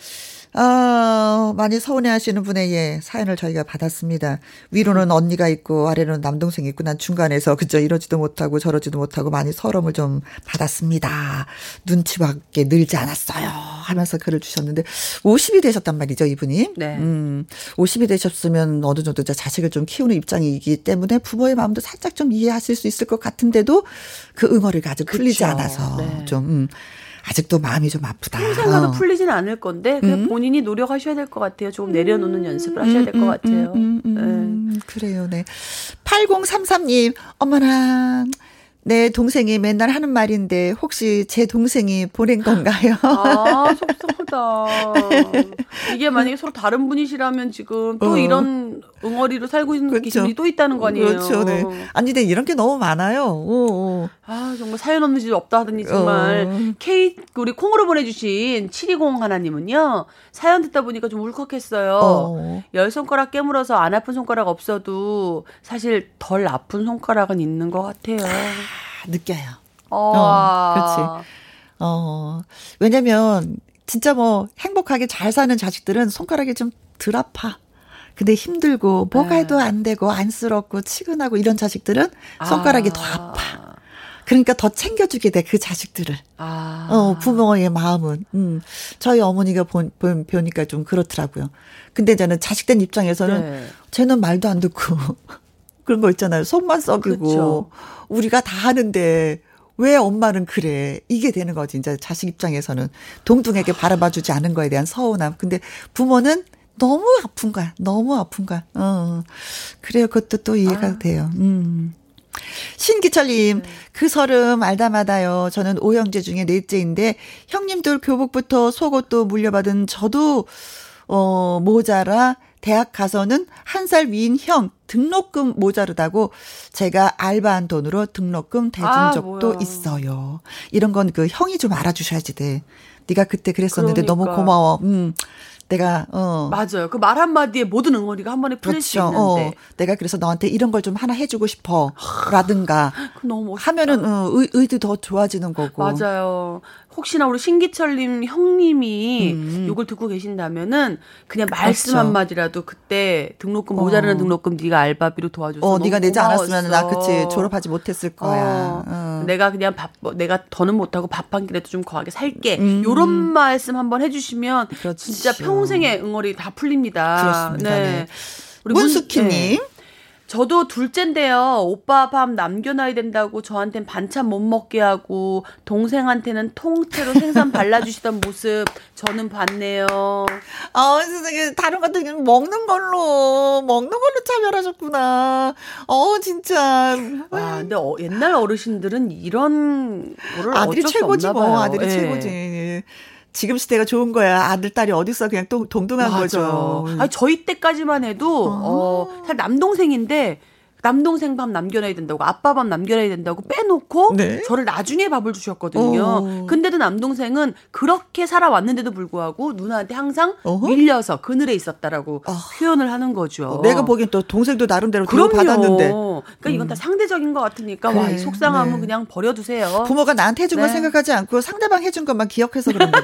어, 많이 서운해 하시는 분의 예, 사연을 저희가 받았습니다. 위로는 언니가 있고 아래로는 남동생이 있고 난 중간에서 그저 이러지도 못하고 저러지도 못하고 많이 서러움을 좀 받았습니다. 눈치밖에 늘지 않았어요. 하면서 글을 주셨는데 50이 되셨단 말이죠, 이분이. 네. 음, 50이 되셨으면 어느 정도 자식을 좀 키우는 입장이기 때문에 부모의 마음도 살짝 좀 이해하실 수 있을 것 같은데도 그 아직 풀리지 그쵸. 않아서 네. 좀 음, 아직도 마음이 좀 아프다. 가도 어. 풀리진 않을 건데 그냥 본인이 노력하셔야 될 것 같아요. 조금 내려놓는 연습을 하셔야 될 것 같아요. 음, 음, 네. 음, 그래요, 네. 8033님, 어머나. 내 동생이 맨날 하는 말인데 혹시 제 동생이 보낸 건가요? 아, 속상하다. 이게 만약에 서로 다른 분이시라면 지금 또 어. 이런 응어리로 살고 있는 그렇죠. 분이 또 있다는 거 아니에요. 그렇죠, 네. 아니, 근데 이런 게 너무 많아요. 오, 오. 아, 정말 사연 없는 집 없다 하더니 정말 어. K 우리 콩으로 보내주신 720 하나님은요 사연 듣다 보니까 좀 울컥했어요. 어. 열 손가락 깨물어서 안 아픈 손가락 없어도 사실 덜 아픈 손가락은 있는 것 같아요. 느껴요. 어, 그렇지. 어, 왜냐면, 진짜 뭐, 행복하게 잘 사는 자식들은 손가락이 좀 덜 아파. 근데 힘들고, 뭐가 네. 해도 안 되고, 안쓰럽고, 치근하고, 이런 자식들은 손가락이 더 아파. 그러니까 더 챙겨주게 돼, 그 자식들을. 아. 어, 부모의 마음은. 음. 저희 어머니가 본, 본, 보니까 좀 그렇더라고요. 근데 저는 자식된 입장에서는 네. 쟤는 말도 안 듣고 그런 거 있잖아요. 속만 썩이고 그쵸. 우리가 다 하는데 왜 엄마는 그래? 이게 되는 거지. 이제 자식 입장에서는 동등하게 바라봐 주지 않은 거에 대한 서운함. 근데 부모는 너무 아픈 거야. 너무 아픈 거야. 어. 그래요. 그것도 또 이해가 돼요. 음. 신기철님, 그 설음 알다마다요. 저는 오형제 중에 넷째인데, 형님들 교복부터 속옷도 물려받은 저도, 어, 모자라 대학 가서는 한 살 위인 형 등록금 모자르다고 제가 알바한 돈으로 등록금 대준 아, 적도 뭐야. 있어요. 이런 건 그 형이 좀 알아주셔야지 돼. 네가 그때 그랬었는데 너무 그러니까. 고마워. 음, 내가 어 맞아요. 그 말 한마디에 모든 응어리가 한 번에 풀릴 수 그렇죠. 있는데. 어, 내가 그래서 너한테 이런 걸 좀 하나 해주고 싶어. 라든가 그 너무 멋있다. 하면은 어, 의, 의도 더 좋아지는 거고. 맞아요. 혹시나 우리 신기철님 형님이 음. 이걸 듣고 계신다면은 그냥 말씀 그렇죠. 한마디라도 그때 등록금 모자라는 어. 등록금 네가 알바비로 도와줘서 어, 네가 내지 고마웠어. 않았으면 나 그치 졸업하지 못했을 거야. 어, 어. 내가 그냥 밥 뭐, 내가 더는 못하고 밥 한 끼라도 좀 거하게 살게. 음. 요런 말씀 한번 해주시면 그렇죠. 진짜 평생의 응어리 다 풀립니다. 그렇습니다. 네. 우리 문- 문숙희님. 네. 저도 둘째인데요. 오빠 밥 남겨놔야 된다고 저한텐 반찬 못 먹게 하고 동생한테는 통째로 생선 발라주시던 모습 저는 봤네요. 어, 세상에 다른 것도 그냥 먹는 걸로 먹는 걸로 차별하셨구나. 어, 진짜. 와, 근데 어, 옛날 어르신들은 이런 거를 아들이 최고지 뭐. 아들이 예. 최고지. 지금 시대가 좋은 거야. 아들 딸이 어딨어? 그냥 또 동등한 맞아요. 거죠. 아니, 저희 때까지만 해도 어, 사실 남동생인데 남동생 밥 남겨놔야 된다고 아빠 밥 남겨놔야 된다고 빼놓고 네. 저를 나중에 밥을 주셨거든요. 어. 근데도 남동생은 그렇게 살아왔는데도 불구하고 누나한테 항상 어허. 밀려서 그늘에 있었다라고 어. 표현을 하는 거죠. 어, 내가 보기엔 또 동생도 나름대로 그럼요. 받았는데 그러니까 이건 다 상대적인 것 같으니까 와, 그래, 이 속상함은 네. 그냥 버려두세요. 부모가 나한테 해준 걸 네. 생각하지 않고 상대방 해준 것만 기억해서 그런.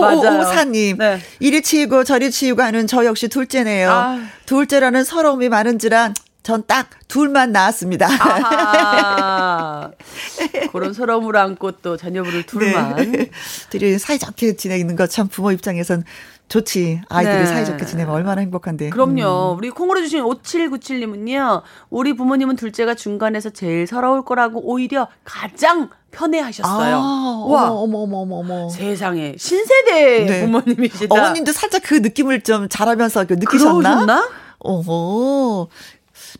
맞아요. 오오오사님 네. 이리 치이고 저리 치이고 하는 저 역시 둘째네요. 아. 둘째라는 서러움이 많은지라 전 딱 둘만 낳았습니다. 아하. 그런 서러움을 안고 또 자녀분을 둘만. 네. 둘이 사이좋게 지내는 것 참 부모 입장에선 좋지. 아이들이 네. 사이좋게 지내면 얼마나 행복한데. 음. 그럼요. 우리 콩으로 주신 5797님은요. 우리 부모님은 둘째가 중간에서 제일 서러울 거라고 오히려 가장 편해하셨어요. 아, 와. 어머 어머 어머 어머. 세상에 신세대 네. 부모님이시다. 어머님도 살짝 그 느낌을 좀 잘하면서 그 느끼셨나? 그러셨나? 어머.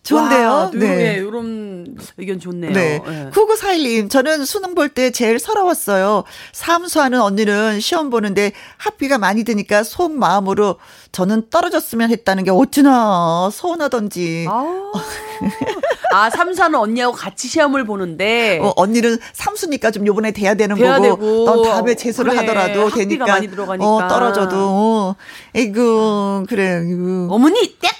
좋은데요. 와, 네. 네. 이런 의견 좋네요. 네. 네. 9941님, 저는 수능 볼 때 제일 서러웠어요. 사무소하는 언니는 시험 보는데 학비가 많이 드니까 속 마음으로 저는 떨어졌으면 했다는 게 어찌나 서운하던지. 아우. 아, 삼사는 언니하고 같이 시험을 보는데. 어, 언니는 삼수니까 좀 요번에 돼야 되는 돼야 거고, 되고. 넌 다음에 재수를 그래, 하더라도 되니까. 많이 들어가니까. 어, 떨어져도, 어, 에이구, 그래, 이구. 어머니, 땡!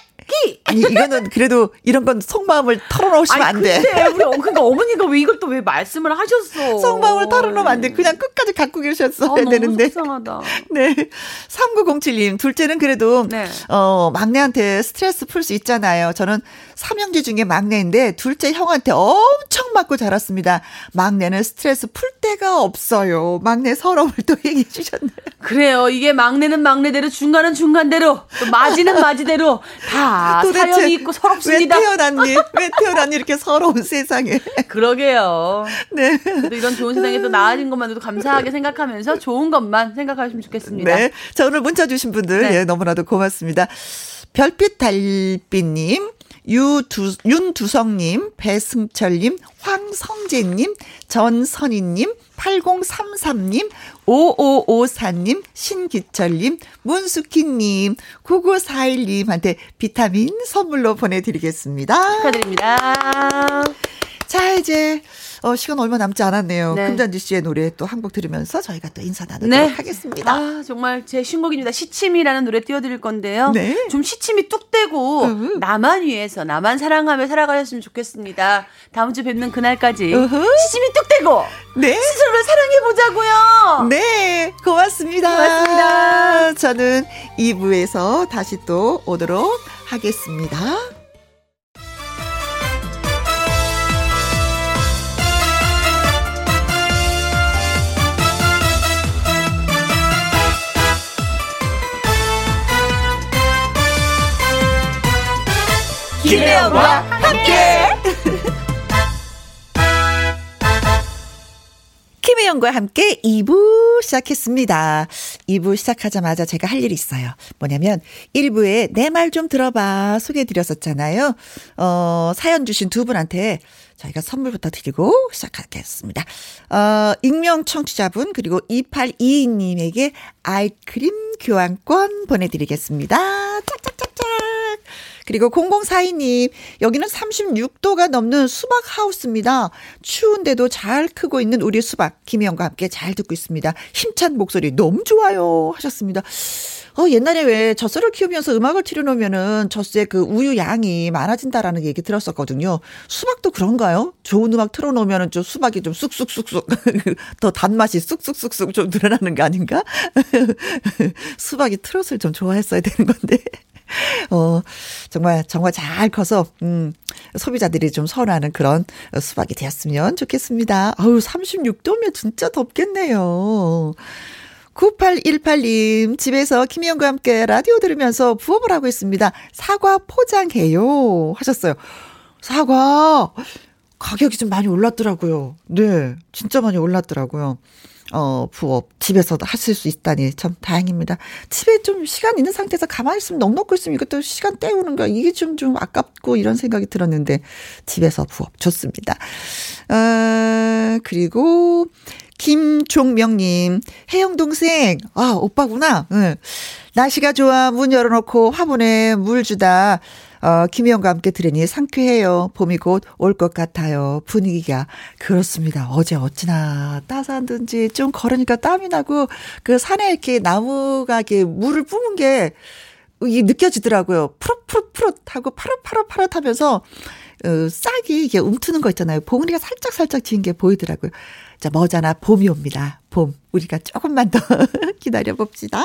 끼. 아니 이거는 그래도 이런 건 속마음을 털어놓으시면 안 돼. 근데 우리 어, 그러니까 어머니가 왜 이걸 또 왜 말씀을 하셨어? 속마음을 털어놓으면 안 돼. 그냥 끝까지 갖고 계셨어야 아, 너무 되는데. 속상하다. 네. 3907님, 둘째는 그래도, 네. 어, 막내한테 스트레스 풀 수 있잖아요. 저는 삼형제 중에 막내인데, 둘째 형한테 엄청 맞고 자랐습니다. 막내는 스트레스 풀 데가 없어요. 막내 서러움을 또 얘기해 주셨네요. 그래요. 이게 막내는 막내대로 중간은 중간대로 또 마지는 마지대로 다 사연이 있고 서럽습니다. 왜 태어났니? 왜 태어났니? 이렇게 서러운 세상에. 그러게요. 네. 그래도 이런 좋은 세상에 또 나아진 것만으로도 감사하게 생각하면서 좋은 것만 생각하시면 좋겠습니다. 네. 자, 오늘 문자 주신 분들, 네. 예, 너무나도 고맙습니다. 별빛 달빛님, 유두, 윤두성님, 배승철님, 황성재님, 전선희님, 8033님, 5554님, 신기철님, 문수키님, 9941님한테 비타민 선물로 보내드리겠습니다. 축하드립니다. 자, 이제, 어, 시간 얼마 남지 않았네요. 네. 금잔디 씨의 노래 또 한 곡 들으면서 저희가 또 인사 나누도록 네. 하겠습니다. 아, 정말 제 신곡입니다. 시침이라는 노래 띄워드릴 건데요. 네. 좀 시침이 뚝 떼고 으흠. 나만 위해서 나만 사랑하며 살아가셨으면 좋겠습니다. 다음 주 뵙는 그날까지 으흠. 시침이 뚝 떼고 네. 스스로를 사랑해보자고요. 네, 고맙습니다. 고맙습니다. 저는 2부에서 다시 또 오도록 하겠습니다. 김혜영과 함께. 김혜영과 함께 2부 시작했습니다. 2부 시작하자마자 제가 할 일이 있어요. 뭐냐면 1부에 내 말 좀 들어봐 소개해드렸었잖아요. 어, 사연 주신 두 분한테 저희가 선물부터 드리고 시작하겠습니다. 어, 익명 청취자분 그리고 2822님에게 아이크림 교환권 보내드리겠습니다. 짝짝짝짝. 그리고 0042님, 여기는 36도가 넘는 수박 하우스입니다. 추운데도 잘 크고 있는 우리 수박, 김희영과 함께 잘 듣고 있습니다. 힘찬 목소리 너무 좋아요. 하셨습니다. 어, 옛날에 왜 젖소를 키우면서 음악을 틀어놓으면은 젖소의 그 우유 양이 많아진다라는 얘기 들었었거든요. 수박도 그런가요? 좋은 음악 틀어놓으면은 좀 수박이 좀 쑥쑥쑥쑥, 더 단맛이 쑥쑥쑥쑥 좀 늘어나는 거 아닌가? 수박이 트롯을 좀 좋아했어야 되는 건데. 어, 정말, 정말 잘 커서, 음, 소비자들이 좀 선호하는 그런 수박이 되었으면 좋겠습니다. 아우, 36도면 진짜 덥겠네요. 9818님, 집에서 김희영과 함께 라디오 들으면서 부업을 하고 있습니다. 사과 포장해요. 하셨어요. 사과, 가격이 좀 많이 올랐더라고요. 네, 진짜 많이 올랐더라고요. 어, 부업, 집에서도 하실 수 있다니 참 다행입니다. 집에 좀 시간 있는 상태에서 가만히 있으면 넉넉고 있으면 이것도 시간 때우는 거, 이게 좀, 좀 아깝고 이런 생각이 들었는데, 집에서 부업 좋습니다. 어, 그리고, 김종명님, 혜영 동생, 아, 오빠구나. 응. 날씨가 좋아 문 열어놓고 화분에 물 주다, 어, 김희영과 함께 들으니 상쾌해요. 봄이 곧 올 것 같아요. 분위기가. 그렇습니다. 어제 어찌나 따스한든지 좀 걸으니까 땀이 나고, 그 산에 이렇게 나무가 이렇게 물을 뿜은 게, 이게 느껴지더라고요. 푸릇푸릇푸릇 하고 파릇파릇파릇 하면서, 어, 싹이 이게 움트는 거 있잖아요. 봉우리가 살짝 살짝 지은 게 보이더라고요. 자, 머자나 봄이 옵니다. 봄. 우리가 조금만 더 기다려 봅시다.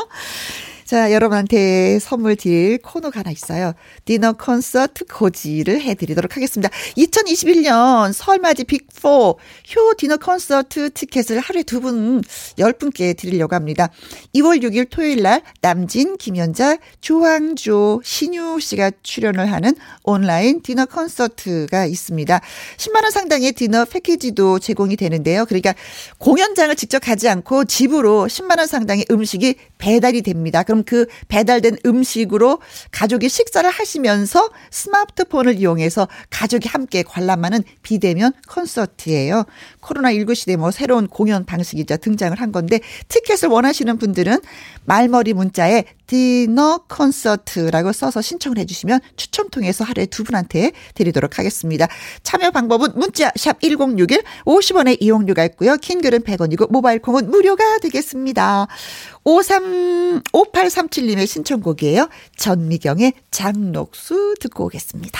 자, 여러분한테 선물 드릴 코너가 하나 있어요. 디너 콘서트 고지를 해드리도록 하겠습니다. 2021년 설맞이 빅4 효 디너 콘서트 티켓을 하루에 두 분, 열 분께 드리려고 합니다. 2월 6일 토요일 날 남진, 김연자, 조항조, 신유 씨가 출연을 하는 온라인 디너 콘서트가 있습니다. 10만원 상당의 디너 패키지도 제공이 되는데요. 그러니까 공연장을 직접 가지 않고 집으로 10만원 상당의 음식이 배달이 됩니다. 그럼 그 배달된 음식으로 가족이 식사를 하시면서 스마트폰을 이용해서 가족이 함께 관람하는 비대면 콘서트예요. 코로나19 시대 뭐 새로운 공연 방식이자 등장을 한 건데 티켓을 원하시는 분들은 말머리 문자에 디너 콘서트라고 써서 신청을 해주시면 추첨 통해서 하루에 두 분한테 드리도록 하겠습니다. 참여 방법은 문자 샵 1061, 50원의 이용료가 있고요. 긴 글은 100원이고 모바일 콩은 무료가 되겠습니다. 53, 58 8837님의 신청곡이에요. 전미경의 장녹수 듣고 오겠습니다.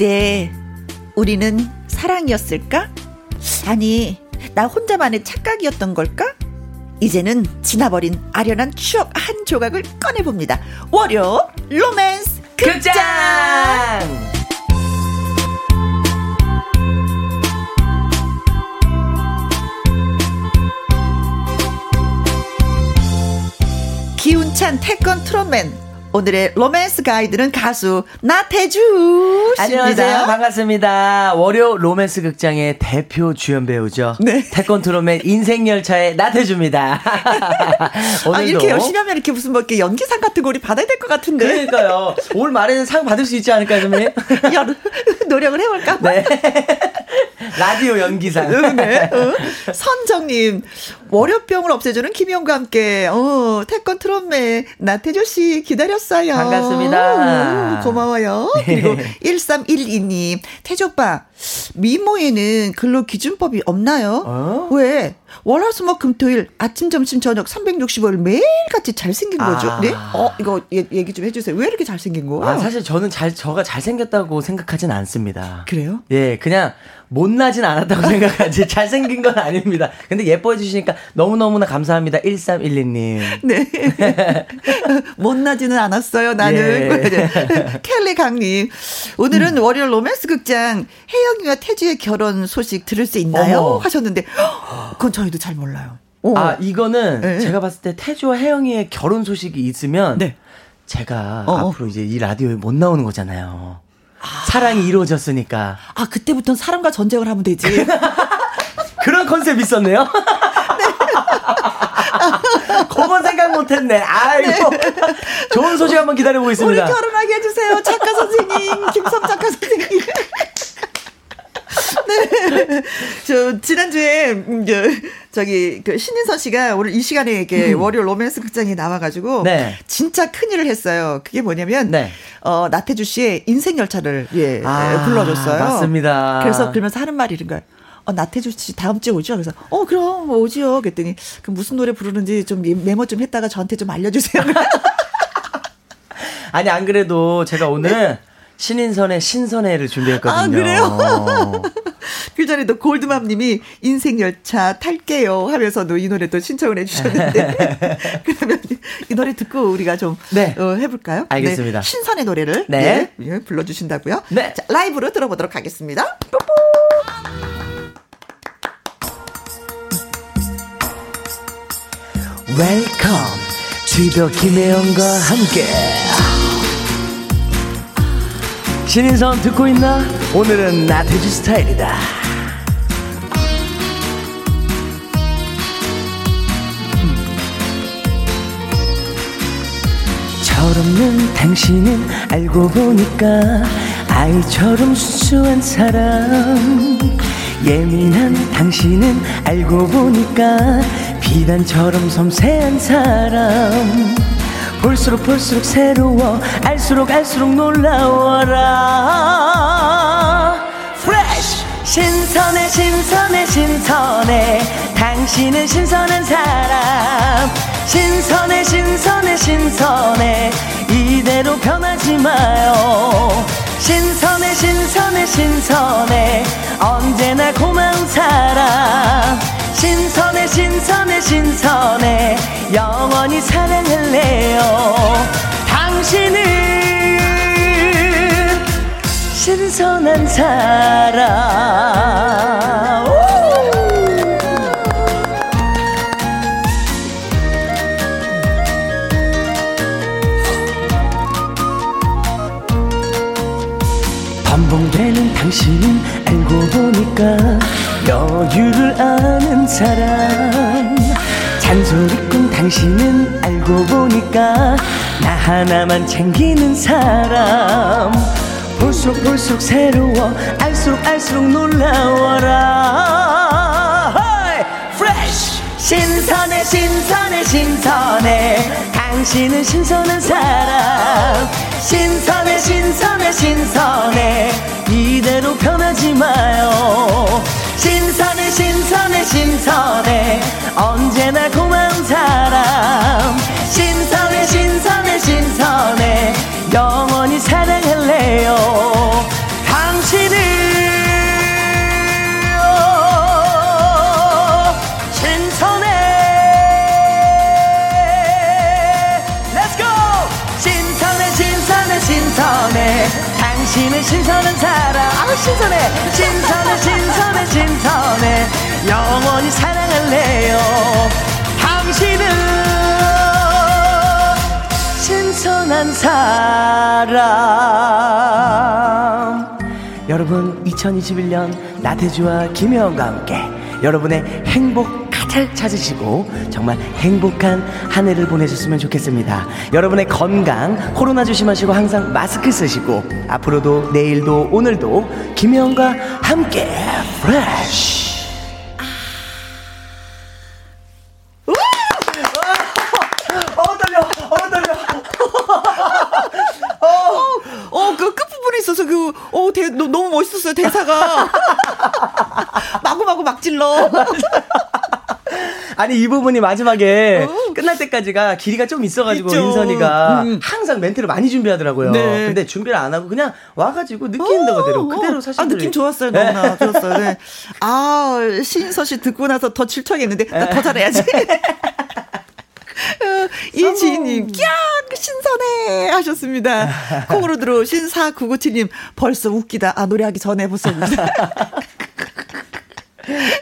그때 우리는 사랑이었을까? 아니, 나 혼자만의 착각이었던 걸까? 이제는 지나버린 아련한 추억 한 조각을 꺼내봅니다. 월요 로맨스 극장! 기운찬 태권 트롯맨 오늘의 로맨스 가이드는 가수 나태주 씨입니다. 안녕하세요. 반갑습니다. 월요 로맨스 극장의 대표 주연 배우죠. 네. 태권트롯맨 인생열차의 나태주입니다. 오늘도 아, 이렇게 열심히 하면 이렇게 무슨 뭐 이렇게 연기상 같은 거 우리 받아야 될 것 같은데. 그러니까요. 올 말에는 상 받을 수 있지 않을까요, 선배님? 야, 노력을 해볼까? 네. 라디오 연기상. 응, 네. 어. 선정님, 월요병을 없애주는 김혜영과 함께, 어, 태권 트롯맨 나태주 씨 기다렸 어요. 반갑습니다. 오, 고마워요. 그리고 1312님, 태주 오빠, 미모에는 근로 기준법이 없나요? 어? 왜? 월화수목 금토일 아침 점심 저녁 365일 매일같이 잘생긴 거죠. 아. 네? 어 이거 얘, 얘기 좀 해주세요. 왜 이렇게 잘생긴 거야? 아, 사실 저는 잘, 저가 잘생겼다고 생각하진 않습니다. 그래요? 예, 그냥 못나진 않았다고 생각하지 잘생긴 건 아닙니다. 근데 예뻐해 주시니까 너무너무나 감사합니다. 1312님. 네. 못나지는 않았어요, 나는. 예. 켈리 강님. 오늘은 월요 로맨스 극장 혜영이와 태주의 결혼 소식 들을 수 있나요? 어머. 하셨는데, 그건 저희도 잘 몰라요. 어. 아, 이거는 네. 제가 봤을 때 태주와 혜영이의 결혼 소식이 있으면 네. 제가 어, 어. 앞으로 이제 이 라디오에 못 나오는 거잖아요. 사랑이 이루어졌으니까. 아, 그때부터는 사람과 전쟁을 하면 되지. 그런 컨셉 있었네요. 그건 생각 못했네. 아이고. 좋은 소식 한번 우리 기다려보겠습니다. 결혼하게 해주세요. 작가 선생님, 김섬 작가 선생님. 네. 저, 지난주에, 음, 저, 저기, 그, 신인선 씨가 오늘 이 시간에 이렇게 월요 로맨스 극장에 나와가지고. 음. 네. 진짜 큰 일을 했어요. 그게 뭐냐면. 네. 어, 나태주 씨의 인생 열차를, 예, 아, 불러줬어요. 맞습니다. 그래서 그러면서 하는 말이 이런 거예요. 어, 나태주 씨 다음 주에 오죠? 그래서, 어, 그럼 오지요. 그랬더니, 그 무슨 노래 부르는지 좀 메모 좀 했다가 저한테 좀 알려주세요. 아니 안 그래도 제가 오늘 신인선의 신선해를 준비했거든요. 아, 그래요? 그 전에도 골드맘님이 인생 열차 탈게요 하면서도 이 노래 또 신청을 해주셨는데 그러면 이 노래 듣고 우리가 좀 네. 어, 해볼까요? 알겠습니다. 네, 신선의 노래를 네. 네, 예, 불러주신다고요? 네. 자, 라이브로 들어보도록 하겠습니다. welcome to the 김혜영과 함께 신인선 듣고 있나? 오늘은 나태주 스타일이다. 철없는 당신은 알고 보니까 아이처럼 순수한 사람. 예민한 당신은 알고 보니까 비단처럼 섬세한 사람 볼수록 볼수록 새로워. 알수록 알수록 놀라워라. 프레쉬 신선해 신선해 신선해. 당신은 신선한 사람. 신선해 신선해 신선해. 이대로 변하지 마요. 신선해 신선해 신선해. 언제나 고마운 사람 신선해 신선해 신선해. 영원히 사랑할래요. 당신은 신선한 사람. 우! 반복되는 당신은 알고 보니까 여유를 아는 사람. 잔소리꾼 당신은 알고 보니까 나 하나만 챙기는 사람. 볼수록 볼수록 새로워 알수록 알수록 놀라워라! 프레쉬 신선해 신선해 신선해. 당신은 신선한 사람. 신선해 신선해 신선해. 이대로 변하지 마요 신선해 신선해 신선해. 언제나 고마운 사람. 신선해 신선해 신선해. 영원히 사랑할래요. 당신을 당신은 신선한 사람. 아우 신선해. 신선해 신선해 신선해. 영원히 사랑할래요. 당신은 신선한 사람. 여러분 2021년 나태주와 김혜원과 함께 여러분의 행복 가득 찾으시고 정말 행복한 한 해를 보내셨으면 좋겠습니다. 여러분의 건강 코로나 조심하시고 항상 마스크 쓰시고 앞으로도 내일도 오늘도 김혜원과 함께 프레쉬 어 떨려 어 떨려 어, 그 끝부분에 있어서 그, 어, 대, 너무 멋있었어요, 대사가. 마구마구 막 질러. 아니 이 부분이 마지막에 어. 끝날 때까지가 길이가 좀 있어가지고 있죠. 인선이가 음. 항상 멘트를 많이 준비하더라고요. 네. 근데 준비를 안 하고 그냥 와가지고 느끼는 대로 그대로 사실 아, 느낌 좋았어요. 너무나 좋았어요. 네. 아, 신인서 씨 듣고 나서 더 질투하겠는데. 나 더 잘해야지. 어, 이지희님, 꺄! 신선해! 하셨습니다. 콩으로 들어오신 4997님, 벌써 웃기다. 아, 노래하기 전에 벌써 웃기다.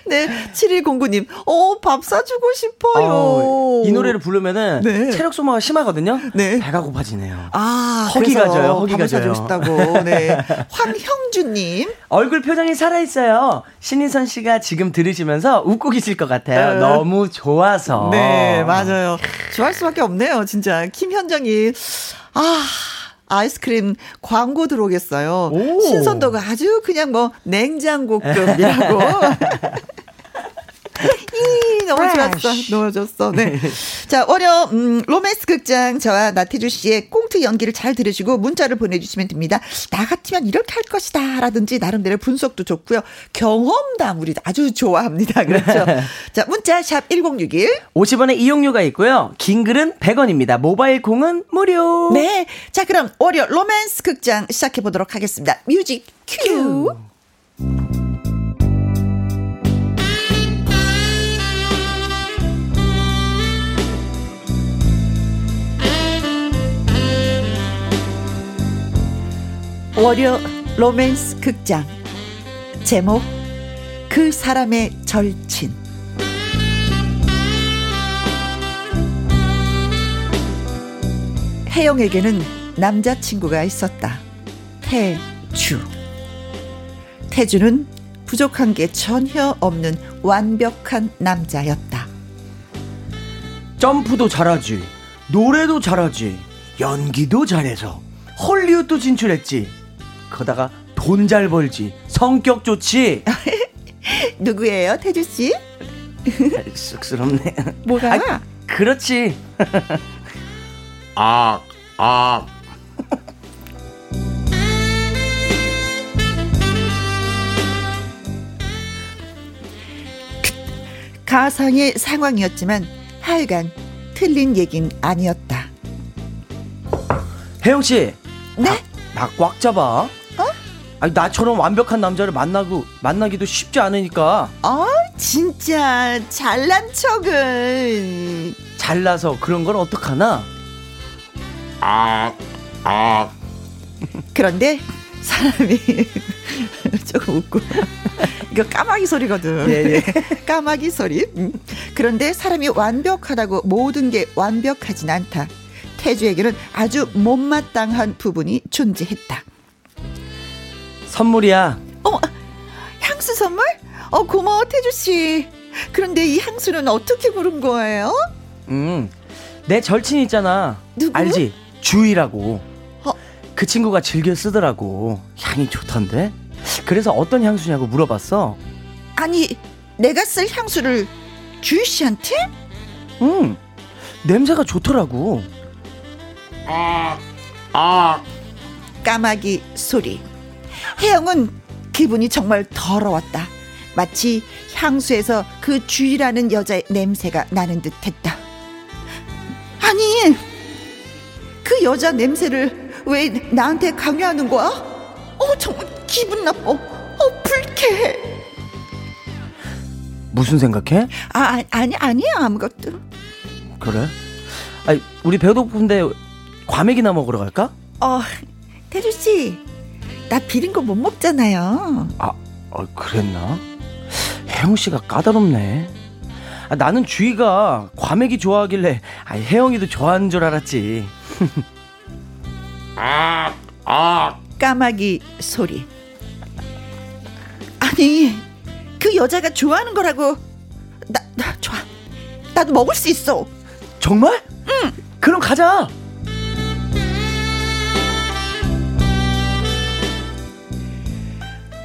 네, 7109님, 어, 밥 사주고 싶어요. 어, 이 노래를 부르면은 네. 체력 소모가 심하거든요. 네. 배가 고파지네요. 아, 허기가 져요, 허기가 밥을 사주고 져요. 싶다고. 네. 황형주님, 얼굴 표정이 살아있어요. 신인선 씨가 지금 들으시면서 웃고 계실 것 같아요. 네. 너무 좋아서. 네, 맞아요. 좋아할 수밖에 없네요, 진짜. 김현정이, 아, 아이스크림 광고 들어오겠어요. 오. 신선도가 아주 그냥 뭐 냉장고급이라고. 이, 너무 좋았어요. 놓아줬어, 놓아줬어. 네. 자, 월요, 음, 로맨스 극장 저와 나태주 씨의 꽁트 연기를 잘 들으시고 문자를 보내주시면 됩니다. 나 같으면 이렇게 할 것이다. 라든지 나름대로 분석도 좋고요. 경험담 우리 아주 좋아합니다. 그렇죠. 자, 문자 샵 1061. 50원의 이용료가 있고요. 긴 글은 100원입니다. 모바일 콩은 무료. 네. 자, 그럼 월요 로맨스 극장 시작해 보도록 하겠습니다. music cue. 월요 로맨스 극장 제목 그 사람의 절친 혜영에게는 남자친구가 있었다. 태주. 태주는 부족한 게 전혀 없는 완벽한 남자였다. 점프도 잘하지. 노래도 잘하지. 연기도 잘해서 헐리우드도 진출했지. 거다가 돈 잘 벌지. 성격 좋지. 누구예요, 태주 씨? 쑥스럽네. 뭐가? 아, 그렇지. 아, 아, 가상의 상황이었지만 하여간 틀린 얘긴 아니었다. 혜영 씨. 네? 나 꽉 잡아. 어? 아니 나처럼 완벽한 남자를 만나고 만나기도 쉽지 않으니까 어, 진짜 잘난 척은. 잘나서 그런 걸 어떡하나? 아, 아. 그런데 사람이 조금 웃고 이거 까마귀 소리거든. 예, 예. 까마귀 소리. 음. 그런데 사람이 완벽하다고 모든 게 완벽하진 않다. 태주에게는 아주 못마땅한 부분이 존재했다. 선물이야. 어머, 향수 선물? 어, 고마워, 태주 씨. 그런데 이 향수는 어떻게 고른 거예요? 음. 내 절친 있잖아. 누구? 알지? 주희라고. 어. 그 친구가 즐겨 쓰더라고. 향이 좋던데. 그래서 어떤 향수냐고 물어봤어. 아니, 내가 쓸 향수를 주희 씨한테? 음. 냄새가 좋더라고. 아, 까마귀 소리. 혜영은 기분이 정말 더러웠다. 마치 향수에서 그 주희라는 여자의 냄새가 나는 듯 했다. 아니, 그 여자 냄새를 왜 나한테 강요하는 거야? 어, 정말 기분 나빠. 어, 불쾌해. 무슨 생각해? 아, 아, 아니, 아니야, 아무것도. 그래? 아니, 우리 배고픈데 과메기나 먹으러 갈까? 어, 태주씨, 나 비린 거 못 먹잖아요. 아, 어, 그랬나? 혜영 씨가 까다롭네. 아, 나는 주희가 과메기 좋아하길래 아, 혜영이도 좋아하는 줄 알았지. 아, 아. 까마귀 소리. 아니, 그 여자가 좋아하는 거라고. 나, 나 좋아. 나도 먹을 수 있어. 정말? 응. 그럼 가자.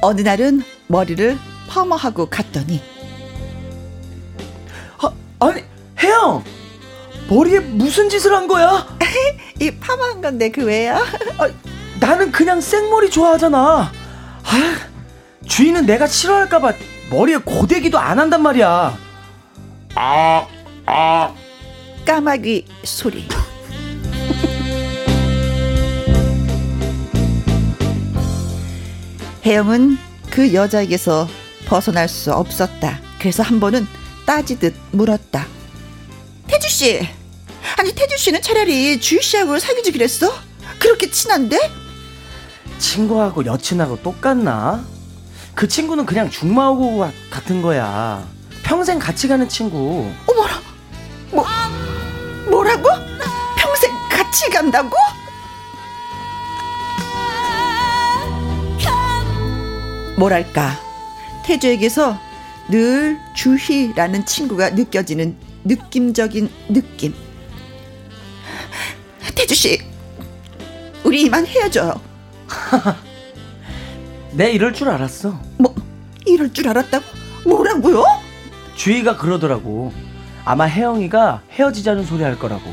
어느 날은 머리를 펌어하고 갔더니 아, 아니, 혜영! 머리에 무슨 짓을 한 거야? 이 파마한 건데 그 왜요? 아, 나는 그냥 생머리 좋아하잖아. 아, 주희는 내가 싫어할까봐 머리에 고데기도 안 한단 말이야. 아, 아. 까마귀 소리. 혜영은 그 여자에게서 벗어날 수 없었다. 그래서 한 번은 따지듯 물었다. 태주 씨, 아니 태주 씨는 차라리 주희 씨하고 사귀지 그랬어? 그렇게 친한데? 친구하고 여친하고 똑같나? 그 친구는 그냥 중마오고 가- 같은 거야. 평생 같이 가는 친구. 어머나, 뭐 뭐라고? 평생 같이 간다고? 뭐랄까 태주에게서 늘 주희라는 친구가 느껴지는 느낌적인 느낌. 태주 씨, 우리 이만 헤어져요. 내 이럴 줄 알았어. 뭐 이럴 줄 알았다고? 뭐라고요? 주희가 그러더라고. 아마 혜영이가 헤어지자는 소리 할 거라고.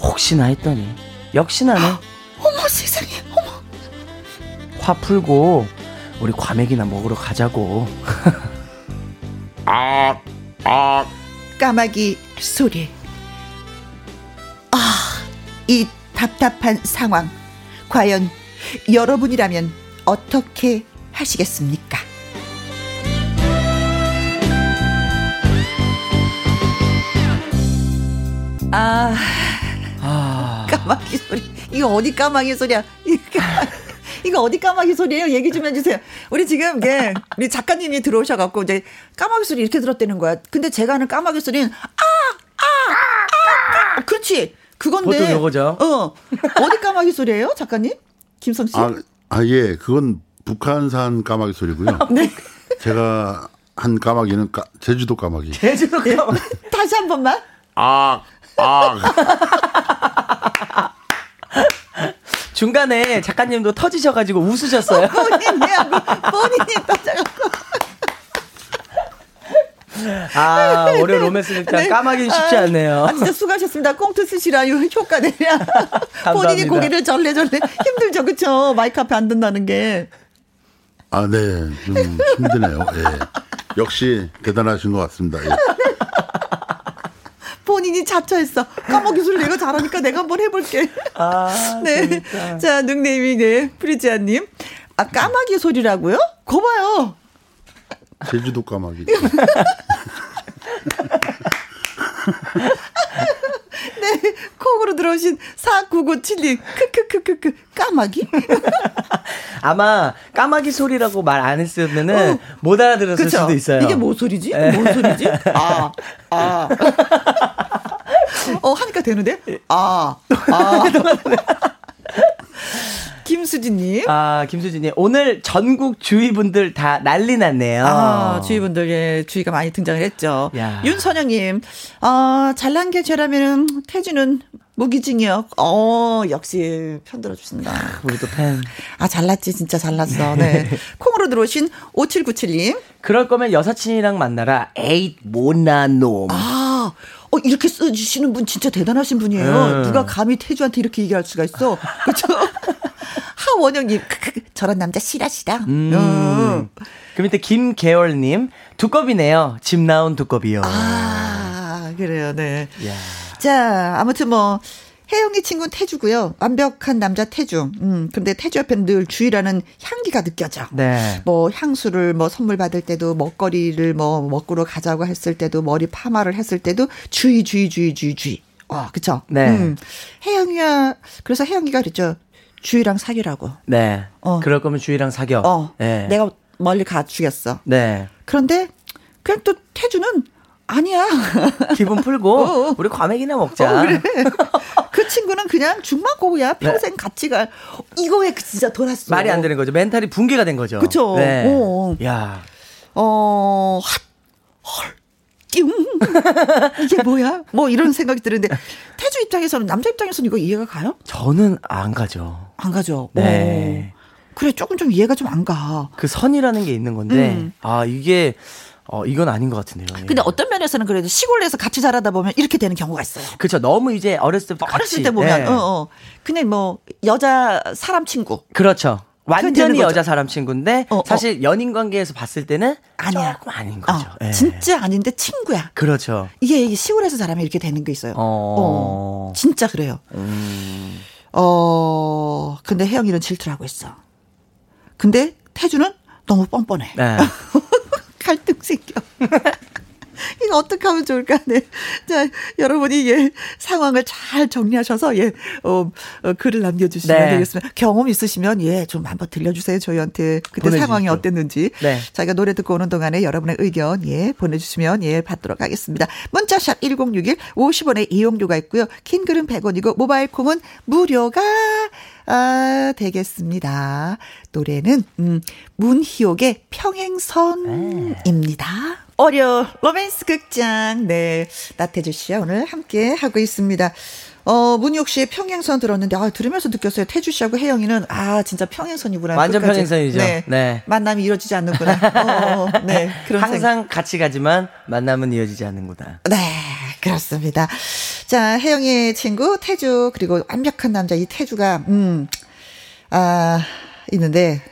혹시나 했더니 역시나네. 어머 세상에. 어머. 화 풀고 우리 과메기나 먹으러 가자고. 악, 악, 까마귀 소리. 아, 이 답답한 상황. 과연 여러분이라면 어떻게 하시겠습니까? 아, 아, 까마귀 소리. 이거 어디 까마귀 소리야? 이거, 이거 어디 까마귀 소리예요? 얘기 좀 해주세요. 우리 지금 예, 우리 작가님이 들어오셔갖고 이제 까마귀 소리 이렇게 들었다는 거야. 근데 제가 하는 까마귀 소리는 아, 아, 아, 아. 그렇지. 그건데. 보통 요거죠. 어, 어디 까마귀 소리예요, 작가님? 김성 씨. 아, 아, 예. 그건 북한산 까마귀 소리고요. 네. 제가 한 까마귀는 까, 제주도 까마귀. 제주도 가면 다시 한 번만. 악, 악. 중간에 작가님도 터지셔가지고 웃으셨어요. 본인이 하고 본인이 떠져갖고. 아, 올해 로맨스 극장 네. 까마귀는 쉽지 아, 않네요. 아, 진짜 수고하셨습니다. 꽁트 쓰시라요. 효과 내냐. 본인이 고개를 절레절레 힘들죠, 그쵸? 마이크 앞에 안 든다는 게. 아, 네. 좀 힘드네요. 예. 역시 대단하신 것 같습니다. 예. 본인이 자처했어. 까먹기 소리 내가 잘하니까 내가 한번 해볼게. 아, 네. 재밌다. 자, 닉네임이, 네. 프리지아님. 아, 까마귀 소리라고요? 거 봐요. 제주도 까마귀. 네. 콩으로 들어오신 4997님. 크크크크크. 까마귀? 아마 까마귀 소리라고 말 안 했으면은 못 알아들었을 그쵸? 수도 있어요. 이게 뭐 소리지? 뭔 소리지? 아, 아. 어, 하니까 되는데? 아, 아. 김수진님. 아, 김수진님. 오늘 전국 주위분들 다 난리 났네요. 아, 주위분들, 예, 주위가 많이 등장을 했죠. 야. 윤선영님, 아, 잘난 게 죄라면은, 태주는 무기징역. 어, 역시 편들어 주신다. 우리 또 팬. 아, 잘났지, 진짜 잘났어. 네. 콩으로 들어오신 5797님. 그럴 거면 여사친이랑 만나라. 에잇, 못난 놈. 아, 어, 이렇게 써주시는 분 진짜 대단하신 분이에요. 음. 누가 감히 태주한테 이렇게 얘기할 수가 있어. 그렇죠? 하원영님, 저런 남자 싫어, 싫어. 음. 그 밑에 김계월님. 두꺼비네요. 집 나온 두꺼비요. 아, 그래요, 네. 야. 자, 아무튼 뭐, 혜영이 친구는 태주고요. 완벽한 남자 태주. 음, 근데 태주 옆에는 늘 주의라는 향기가 느껴져. 네. 뭐 향수를 뭐 선물 받을 때도 먹거리를 뭐 먹으러 가자고 했을 때도 머리 파마를 했을 때도 주의 주의 주의 주의 주의. 어, 그쵸? 네. 음. 혜영이야. 그래서 혜영이가 그랬죠. 주희랑 사귀라고. 네. 어. 그럴 거면 주희랑 사겨. 어. 네. 내가 멀리 가주겠어. 네. 그런데 그냥 또 태주는 아니야. 기분 풀고 어. 우리 과메기나 먹자. 어, 그래. 그 친구는 그냥 죽만고야 평생 같이 갈. 이거에 진짜 돌았어. 말이 안 되는 거죠. 멘탈이 붕괴가 된 거죠. 그쵸. 네. 어. 야. 어, 핫, 헐, 띵. 이게 뭐야? 뭐 이런 생각이 드는데, 태주 입장에서는, 남자 입장에서는 이거 이해가 가요? 저는 안 가죠. 안 가죠. 네. 어. 그래, 조금 좀 이해가 좀 안 가. 그 선이라는 게 있는 건데, 음. 아, 이게, 어, 이건 아닌 것 같은데요. 예. 근데 어떤 면에서는 그래도 시골에서 같이 자라다 보면 이렇게 되는 경우가 있어요. 그렇죠. 너무 이제 어렸을 때부터 같이. 어렸을 때 보면, 네. 어, 어. 그냥 뭐, 여자 사람 친구. 그렇죠. 완전히. 여자 사람 친구인데 어, 어. 사실 연인 관계에서 봤을 때는 아니야. 조금 아닌 거죠. 어, 예. 진짜 아닌데 친구야. 그렇죠. 이게, 이게 시골에서 자라면 이렇게 되는 게 있어요. 어. 어, 진짜 그래요. 음. 어, 근데 혜영이는 질투를 하고 있어. 근데 태주는 너무 뻔뻔해. 네. 갈등 생겨. 이거 어떻게 하면 좋을까? 네. 자, 여러분이 예, 상황을 잘 정리하셔서 예, 어, 어 글을 남겨 주시면 네. 되겠습니다. 경험 있으시면 예, 좀 한번 들려 주세요. 저희한테. 그때 보내주십시오. 상황이 어땠는지. 네. 저희가 노래 듣고 오는 동안에 여러분의 의견 예, 보내 주시면 예, 받도록 하겠습니다. 문자샵 1061 50원의 이용료가 있고요. 긴 글은 100원이고 모바일 콩은 무료가 아, 되겠습니다. 노래는 음, 문희옥의 평행선입니다. 어려 로맨스 극장 네 나태주 씨와 오늘 함께 하고 있습니다. 어 문희옥 씨의 평행선 들었는데 아 들으면서 느꼈어요. 태주 씨하고 혜영이는 아 진짜 평행선이구나. 완전 끝까지. 평행선이죠. 네. 네. 만남이 이루어지지 않는구나. 어, 어, 네 그런 생각. 항상 같이 가지만 만남은 이어지지 않는구나. 네 그렇습니다. 자, 혜영의 친구 태주 그리고 완벽한 남자 이 태주가 음. 아, 있는데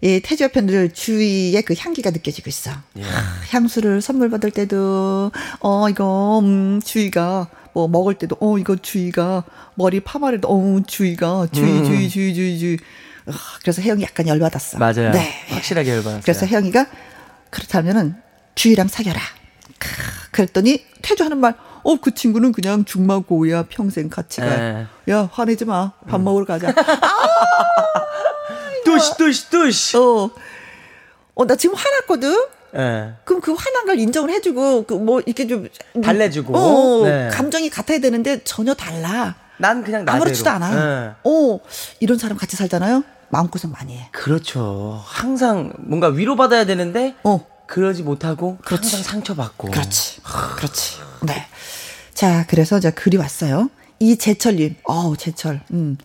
이 태주 옆에늘 주위에 그 향기가 느껴지고 있어. 예. 아, 향수를 선물 받을 때도 어 이거 음 주위가 뭐 먹을 때도 어 이거 주위가 머리 파마를도 어 주위가 주위 음. 주위 주위 주위 주위. 아, 그래서 혜영이 약간 열받았어. 맞아요. 네. 확실하게 열받았어요. 그래서 혜영이가 그렇다면은 주희랑 사겨라. 크, 그랬더니 태주 하는 말, 어, 그 친구는 그냥 중마고야 평생 같이 가. 네. 야, 화내지 마. 밥 먹으러 가자. 뚜시 뚜시 뚜시. 어. 어, 나 지금 화났거든? 예. 그럼 그 화난 걸 인정을 해주고, 그 뭐, 이렇게 좀. 달래주고. 어, 네. 감정이 같아야 되는데 전혀 달라. 난 그냥 나대로. 아무렇지도 않아. 예. 어, 이런 사람 같이 살잖아요? 마음고생 많이 해. 그렇죠. 항상 뭔가 위로받아야 되는데 어. 그러지 못하고 그렇지. 항상 상처받고. 그렇지. 그렇지. 네. 자, 그래서 자 글이 왔어요. 이재철님. 어우, 재철. 음.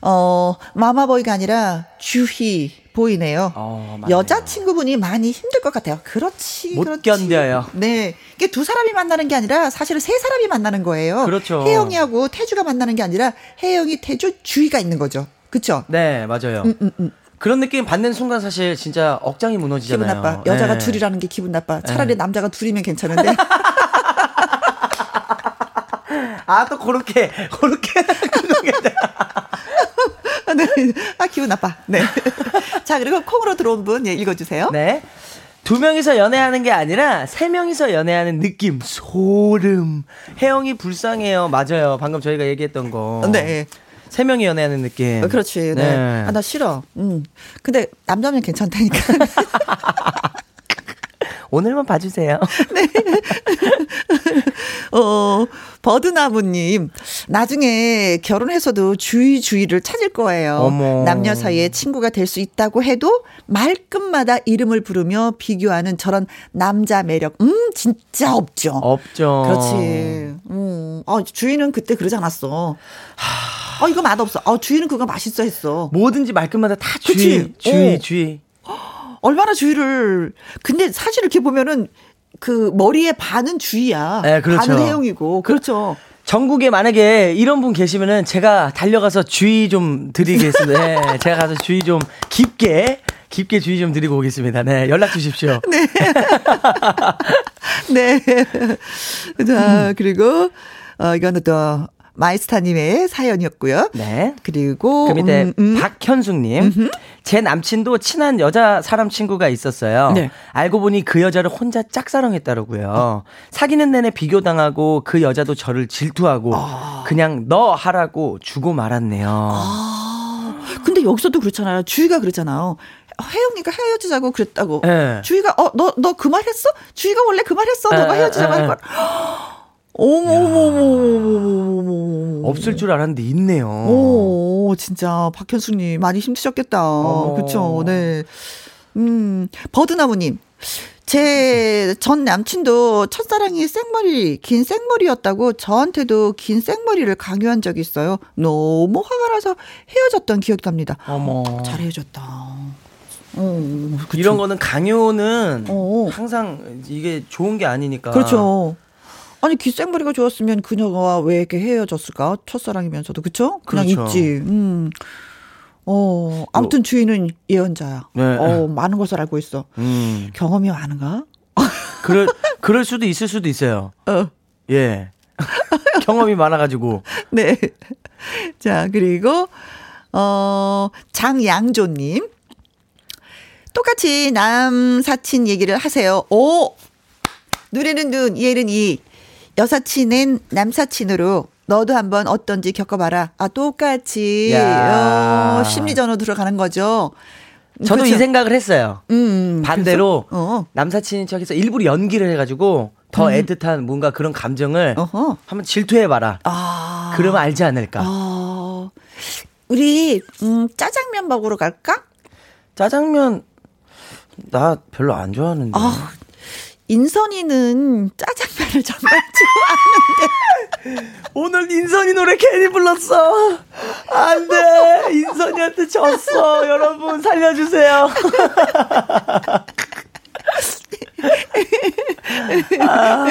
어, 마마보이가 아니라 주희 보이네요. 어. 여자친구분이 많이 힘들 것 같아요. 그렇지. 못 그렇지. 견뎌요. 네. 이게 두 사람이 만나는 게 아니라 사실은 세 사람이 만나는 거예요. 그렇죠. 혜영이하고 태주가 만나는 게 아니라 혜영이, 태주, 주희가 있는 거죠. 그쵸? 네, 맞아요. 음, 그런 느낌 받는 순간 사실 진짜 억장이 기분 무너지잖아요. 나빠. 여자가 네. 둘이라는 게 기분 나빠. 차라리 남자가 둘이면 괜찮은데. 아, 또 그렇게, 그렇게. 네. 아, 기분 나빠. 네. 자, 그리고 콩으로 들어온 분, 예, 읽어주세요. 네. 두 명이서 연애하는 게 아니라 세 명이서 연애하는 느낌, 소름. 혜영이 불쌍해요. 맞아요. 방금 저희가 얘기했던 거. 네. 세 명이 연애하는 느낌. 어, 그렇지. 네. 네. 아, 나 싫어. 음. 근데 남자면 괜찮다니까. 오늘만 봐주세요. 어, 버드나무님. 나중에 결혼해서도 주의 주의를 찾을 거예요. 어머. 남녀 사이에 친구가 될 수 있다고 해도 말끝마다 이름을 부르며 비교하는 저런 남자 매력. 음, 진짜 없죠. 없죠. 그렇지. 음. 아, 주인은 그때 그러지 않았어. 아, 이거 맛없어. 아, 주인은 그거 맛있어 했어. 뭐든지 말끝마다 다 그치? 주의, 주의, 어. 주의. 얼마나 주의를. 근데 사실 이렇게 보면은 그 머리에 반은 주의야. 네, 그렇죠. 반은 해용이고. 그렇죠. 전국에 만약에 이런 분 계시면은 제가 달려가서 주의 좀 드리겠습니다. 네, 제가 가서 주의 좀 깊게 깊게 주의 좀 드리고 오겠습니다. 네, 연락 주십시오. 네. 자, 그리고, 어, 이거는 또, 마이스타님의 사연이었고요. 네. 그리고, 그 밑에 음, 음. 박현숙님, 제 남친도 친한 여자 사람 친구가 있었어요. 네. 알고 보니 그 여자를 혼자 짝사랑했다라고요. 사귀는 내내 비교당하고 그 여자도 저를 질투하고 그냥 너 하라고 주고 말았네요. 아, 근데 여기서도 그렇잖아요. 주희가 그랬잖아요. 혜영이가 헤어지자고 그랬다고. 네. 주희가, 어, 너, 너 그 말 했어? 주희가 원래 그 말 했어? 너가 에, 헤어지자고 에, 할 에. 걸. 어머머머머머머머. 없을 줄 알았는데 있네요. 오, 진짜 박현수님 많이 힘드셨겠다. 그렇죠. 네. 음, 버드나무님. 제 전 남친도 첫사랑이 생머리, 긴 생머리였다고 저한테도 긴 생머리를 강요한 적이 있어요. 너무 화가 나서 헤어졌던 기억이 납니다. 어머. 어, 잘 헤어졌다. 어, 이런 거는 강요는 어어. 항상 이게 좋은 게 아니니까. 그렇죠. 아니 귓생머리가 좋았으면 그녀가 왜 이렇게 헤어졌을까? 첫사랑이면서도 그쵸? 그냥 그렇죠. 있지. 음. 어 아무튼 주인은 예언자야. 네. 어 많은 것을 알고 있어. 음. 경험이 많은가? 그럴 그럴 수도 있을 수도 있어요. 어. 예. 경험이 많아가지고. 네. 자 그리고 어 장양조님 똑같이 남 사친 얘기를 하세요. 오 눈에는 눈, 이에는 이. 여사친은 남사친으로 너도 한번 어떤지 겪어봐라. 아, 똑같이. 야. 어, 심리전으로 들어가는 거죠. 저도 그렇죠? 이 생각을 했어요. 음, 반대로 그래서? 어. 남사친인 척해서 일부러 연기를 해가지고 더 애틋한 뭔가 그런 감정을 음. 어허. 한번 질투해봐라. 아. 그러면 알지 않을까. 아. 우리, 음, 짜장면 먹으러 갈까? 짜장면 나 별로 안 좋아하는데. 아, 인선이는 짜장면을 정말 좋아하는데. 오늘 인선이 노래 괜히 불렀어. 안 돼. 인선이한테 졌어. 여러분, 살려주세요. 아,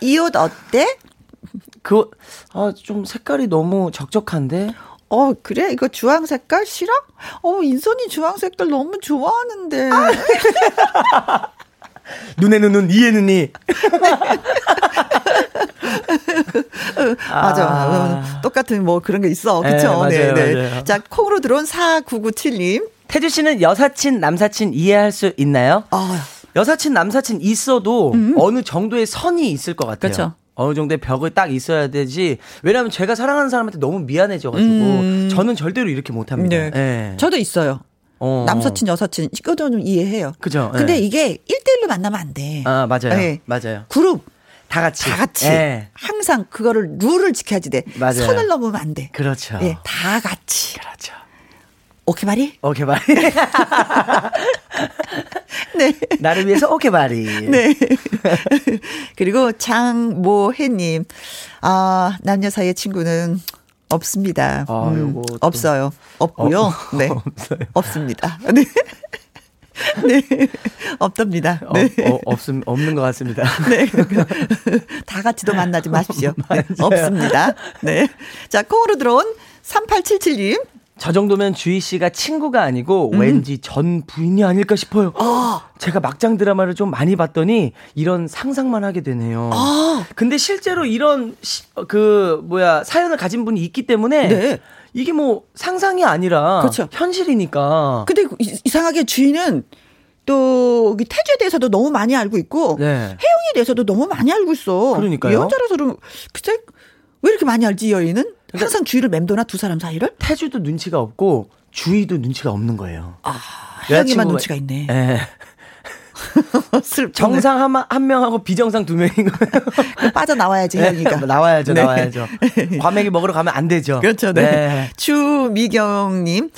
이옷 어때? 그, 아, 좀 색깔이 너무 적적한데? 어, 그래? 이거 주황 색깔 싫어? 어, 인선이 주황 색깔 너무 좋아하는데. 눈에는 눈, 이에는 이. 맞아. 아. 똑같은 뭐 그런 게 있어. 네, 그쵸? 맞아요, 맞아요. 자, 콩으로 들어온 4997님. 태주 씨는 여사친, 남사친 이해할 수 있나요? 아, 여사친, 남사친 있어도 어느 정도의 선이 있을 것 같아요. 그쵸. 어느 정도의 벽을 딱 있어야 되지. 왜냐하면 제가 사랑하는 사람한테 너무 미안해져가지고 저는 절대로 이렇게 못합니다. 네. 예. 저도 있어요. 어. 남사친, 여사친. 이것도 좀 이해해요. 그죠. 근데 예. 이게 1대1로 만나면 안 돼. 아 맞아요. 네. 맞아요. 그룹. 다 같이. 다 같이. 예. 항상 그거를 룰을 지켜야지 돼. 맞아요. 선을 넘으면 안 돼. 그렇죠. 예, 다 같이. 그렇죠. 오케이 말이? 오케이 바리. 네. 나를 위해서 오케이 바리. 네. 그리고 장모혜님, 아, 남녀 사이의 친구는 없습니다. 아, 음, 없어요. 없고요. 어, 네. 없어요. 없습니다. 네. 네. 없답니다. 어, 네. 어, 없음 없는 것 같습니다. 네. 다 같이도 만나지 마십시오. 네. 없습니다. 네. 자, 콩으로 들어온 3877님. 저 정도면 주희 씨가 친구가 아니고 음. 왠지 전 부인이 아닐까 싶어요. 제가 막장 드라마를 좀 많이 봤더니 이런 상상만 하게 되네요. 아. 근데 실제로 이런 시- 어, 그 뭐야 사연을 가진 분이 있기 때문에 네. 이게 뭐 상상이 아니라 그렇죠. 현실이니까. 근데 이- 이상하게 주인은 또 태주에 대해서도 너무 많이 알고 있고 네. 혜영이에 대해서도 너무 많이 알고 있어. 그러니까요. 여자라서 그럼 글쎄 왜 이렇게 많이 알지 이 여인은? 항상 주위를 맴도나 두 사람 사이를? 태주도 눈치가 없고 주희도 눈치가 없는 거예요. 아, 혜영이만 눈치가 있네. 예. 정상 한, 한 명하고 비정상 두 명인 거예요. 빠져나와야지 혜영이가. 나와야죠, 네. 나와야죠. 과메기 먹으러 가면 안 되죠. 그렇죠. 네. 추미경님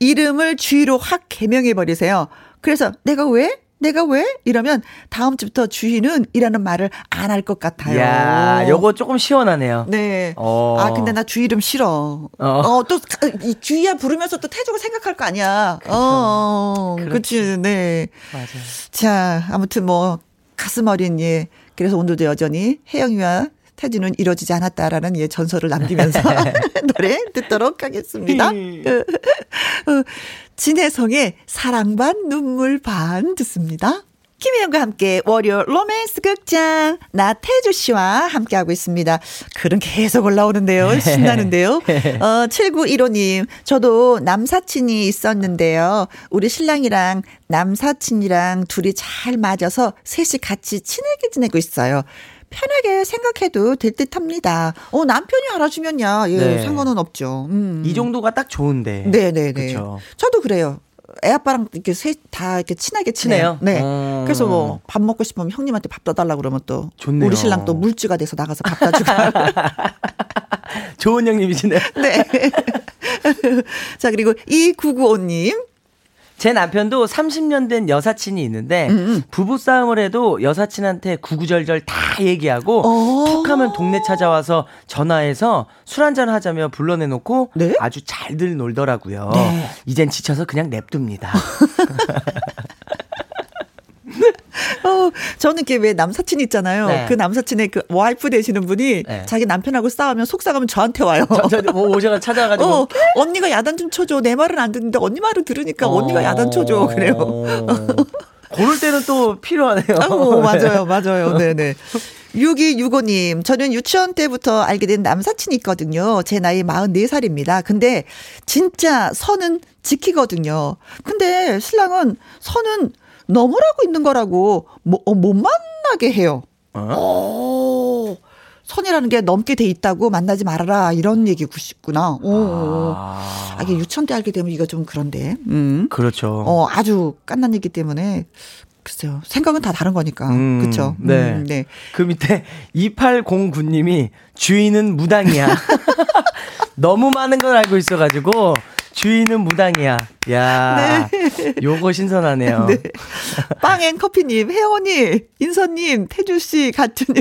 이름을 주희로 확 개명해 버리세요. 그래서 내가 왜? 내가 왜? 이러면 다음 주부터 주희는 이라는 말을 안 할 것 같아요. 야, 요거 조금 시원하네요. 네. 어. 아, 근데 나 주희 이름 싫어. 어. 어, 또, 이 주희야 부르면서 또 태조가 생각할 거 아니야. 어, 그치, 네. 맞아요. 자, 아무튼 뭐, 가슴 어린, 예. 그래서 오늘도 여전히 혜영이와 태주는 이루어지지 않았다라는 예, 전설을 남기면서 노래 듣도록 하겠습니다. 어, 진혜성의 사랑 반 눈물 반 듣습니다. 김혜영과 함께 월요 로맨스 극장 나태주 씨와 함께하고 있습니다. 글은 계속 올라오는데요. 신나는데요. 어, 7915님, 저도 남사친이 있었는데요. 우리 신랑이랑 남사친이랑 둘이 잘 맞아서 셋이 같이 친하게 지내고 있어요. 편하게 생각해도 될 듯 합니다. 어, 남편이 알아주면야, 예, 네. 상관은 없죠. 음. 이 정도가 딱 좋은데. 네네네. 그쵸. 저도 그래요. 애 아빠랑 이렇게 셋다 이렇게 친하게. 친해요? 네. 어. 그래서 뭐 밥 먹고 싶으면 형님한테 밥 떠달라 그러면 또 좋네요. 우리 신랑 또 물주가 돼서 나가서 밥 따주고. 좋은 형님이시네요. 네. 자 그리고 이구구오님. 제 남편도 30년 된 여사친이 있는데 음, 부부 싸움을 해도 여사친한테 구구절절 다 얘기하고 어. 툭 하면 동네 찾아와서 전화해서 술 한잔 하자며 불러내놓고 네? 아주 잘들 놀더라고요. 네. 이젠 지쳐서 그냥 냅둡니다. 어, 저는 이렇게 왜 남사친 있잖아요. 네. 그 남사친의 그 와이프 되시는 분이 네. 자기 남편하고 싸우면 속상하면 저한테 와요. 저, 저, 뭐 오셔가 찾아가지고 어, 언니가 야단 좀 쳐줘. 내 말은 안 듣는데 언니 말을 들으니까 어. 언니가 야단 쳐줘. 그래요. 고를 때는 또 필요하네요. 어, 맞아요, 맞아요. 네네. 6265님, 저는 유치원 때부터 알게 된 남사친이 있거든요. 제 나이 44살입니다. 근데 진짜 선은 지키거든요. 근데 신랑은 선은 넘으라고 있는 거라고 뭐, 어, 못 만나게 해요. 어? 선이라는 게 넘게 돼 있다고 만나지 말아라. 이런 얘기고 싶구나. 오. 아, 이게 유치원 때 알게 되면 이거 좀 그런데. 음. 그렇죠. 어, 아주 깐난 얘기 때문에 글쎄요. 생각은 다 다른 거니까. 음, 그렇죠. 네. 네. 그 밑에 2809님이 주인은 무당이야. 너무 많은 걸 알고 있어가지고 주인은 무당이야. 야, 요거 신선하네요. 네. 빵앤 커피님, 혜원이, 인선님, 태주 씨 같은,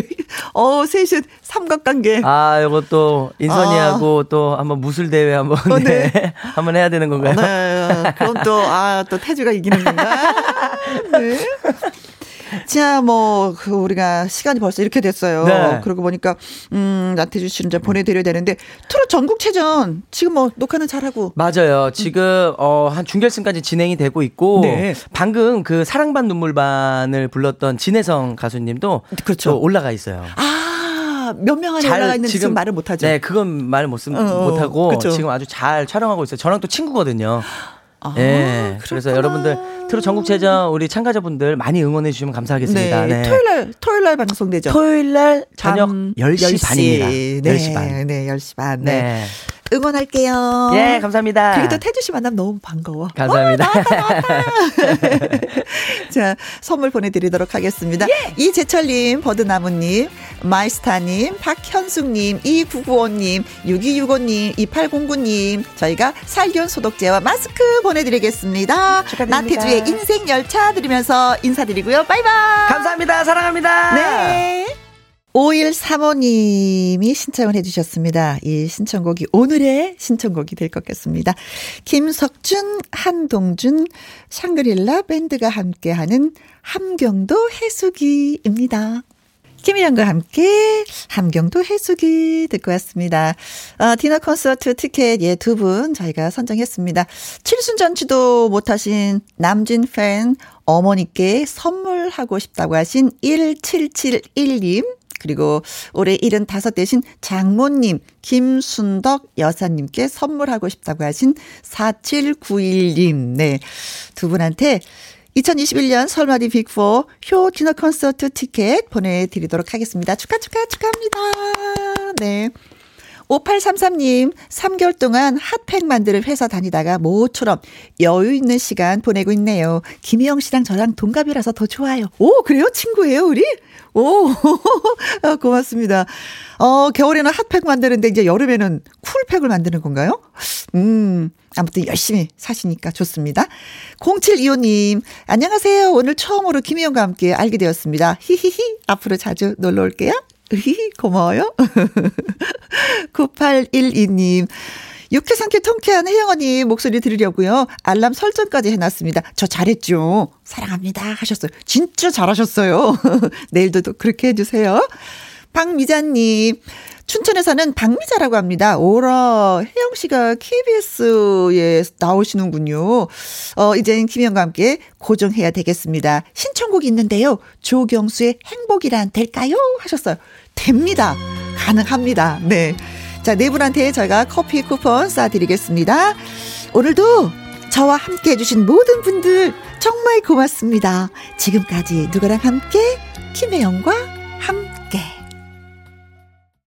어, 셋은 삼각관계. 아, 또 인선이하고 또 한번 무술 대회 한번 어, 네. 네. 한번 해야 되는 건가요? 네. 그럼 또, 아, 또 태주가 이기는 건가? 네. 자, 뭐, 그, 우리가 시간이 벌써 이렇게 됐어요. 네. 그러고 보니까, 음, 나태주 씨는 이제 보내드려야 되는데, 트롯 전국체전, 지금 뭐, 녹화는 잘하고. 맞아요. 지금 어, 한 중결승까지 진행이 되고 있고 네. 방금 그 사랑반 눈물반을 불렀던 진혜성 가수님도 그렇죠. 또 올라가 있어요. 아, 몇명 안에 올라가 있는지 지금 말을 못하죠. 네, 그건 말 못, 어, 어, 못하고 그쵸. 지금 아주 잘 촬영하고 있어요. 저랑 또 친구거든요. 아, 네, 그래서. 여러분들 트롯 전국체전 우리 참가자분들 많이 응원해 주시면 감사하겠습니다. 네, 네. 토요일 날, 토요일 날 방송되죠. 토요일 날 저녁 밤 10시, 반입니다. 네, 10시 반. 네, 10시 반. 네. 네. 응원할게요. 예, 감사합니다. 그리고 또 태주 씨 만나면 너무 반가워. 감사합니다. 자, 선물 보내드리도록 하겠습니다. 이재철님, 버드나무님, 마이스타님, 박현숙님, 2995님, 6265님, 2809님, 저희가 살균 소독제와 마스크 보내드리겠습니다. 축하드립니다. 나태주의 인생 열차 들으면서 인사드리고요. 바이바이. 감사합니다. 사랑합니다. 네. 5135님이 신청을 해주셨습니다. 이 신청곡이 오늘의 신청곡이 될 것 같습니다. 김석준, 한동준, 샹그릴라 밴드가 함께하는 함경도 해수기입니다. 김희영과 함께 함경도 해수기 듣고 왔습니다. 어, 디너 콘서트 티켓 예 두 분 저희가 선정했습니다. 칠순전치도 못하신 남진 팬 어머니께 선물하고 싶다고 하신 1771님 그리고 올해 75 되신 장모님 김순덕 여사님께 선물하고 싶다고 하신 4791님 네 두 분한테 2021년 설마디 빅4 효 디너 콘서트 티켓 보내드리도록 하겠습니다. 축하, 축하, 축하합니다. 네. 5833님, 3개월 동안 핫팩 만드는 회사 다니다가 모처럼 여유 있는 시간 보내고 있네요. 김희영 씨랑 저랑 동갑이라서 더 좋아요. 오, 그래요? 친구예요, 우리? 오, 아, 고맙습니다. 어, 겨울에는 핫팩 만드는데 이제 여름에는 쿨팩을 만드는 건가요? 음, 아무튼 열심히 사시니까 좋습니다. 0725님, 안녕하세요. 오늘 처음으로 김희영과 함께 알게 되었습니다. 히히히, 앞으로 자주 놀러 올게요. 히히, 고마워요. 9812님, 육회 상쾌 통쾌한 혜영 언니 목소리 들으려고요. 알람 설정까지 해놨습니다. 저 잘했죠. 사랑합니다. 하셨어요. 진짜 잘하셨어요. 내일도 또 그렇게 해주세요. 박미자님, 춘천에 사는 박미자라고 합니다. 오라, 혜영 씨가 KBS에 나오시는군요. 어, 이젠 김영과 함께 고정해야 되겠습니다. 신청곡이 있는데요. 조경수의 행복이란 될까요? 하셨어요. 됩니다. 가능합니다. 네. 자, 네 분한테 저희가 커피 쿠폰 쏴드리겠습니다. 오늘도 저와 함께 해주신 모든 분들 정말 고맙습니다. 지금까지 누구랑 함께? 김혜영과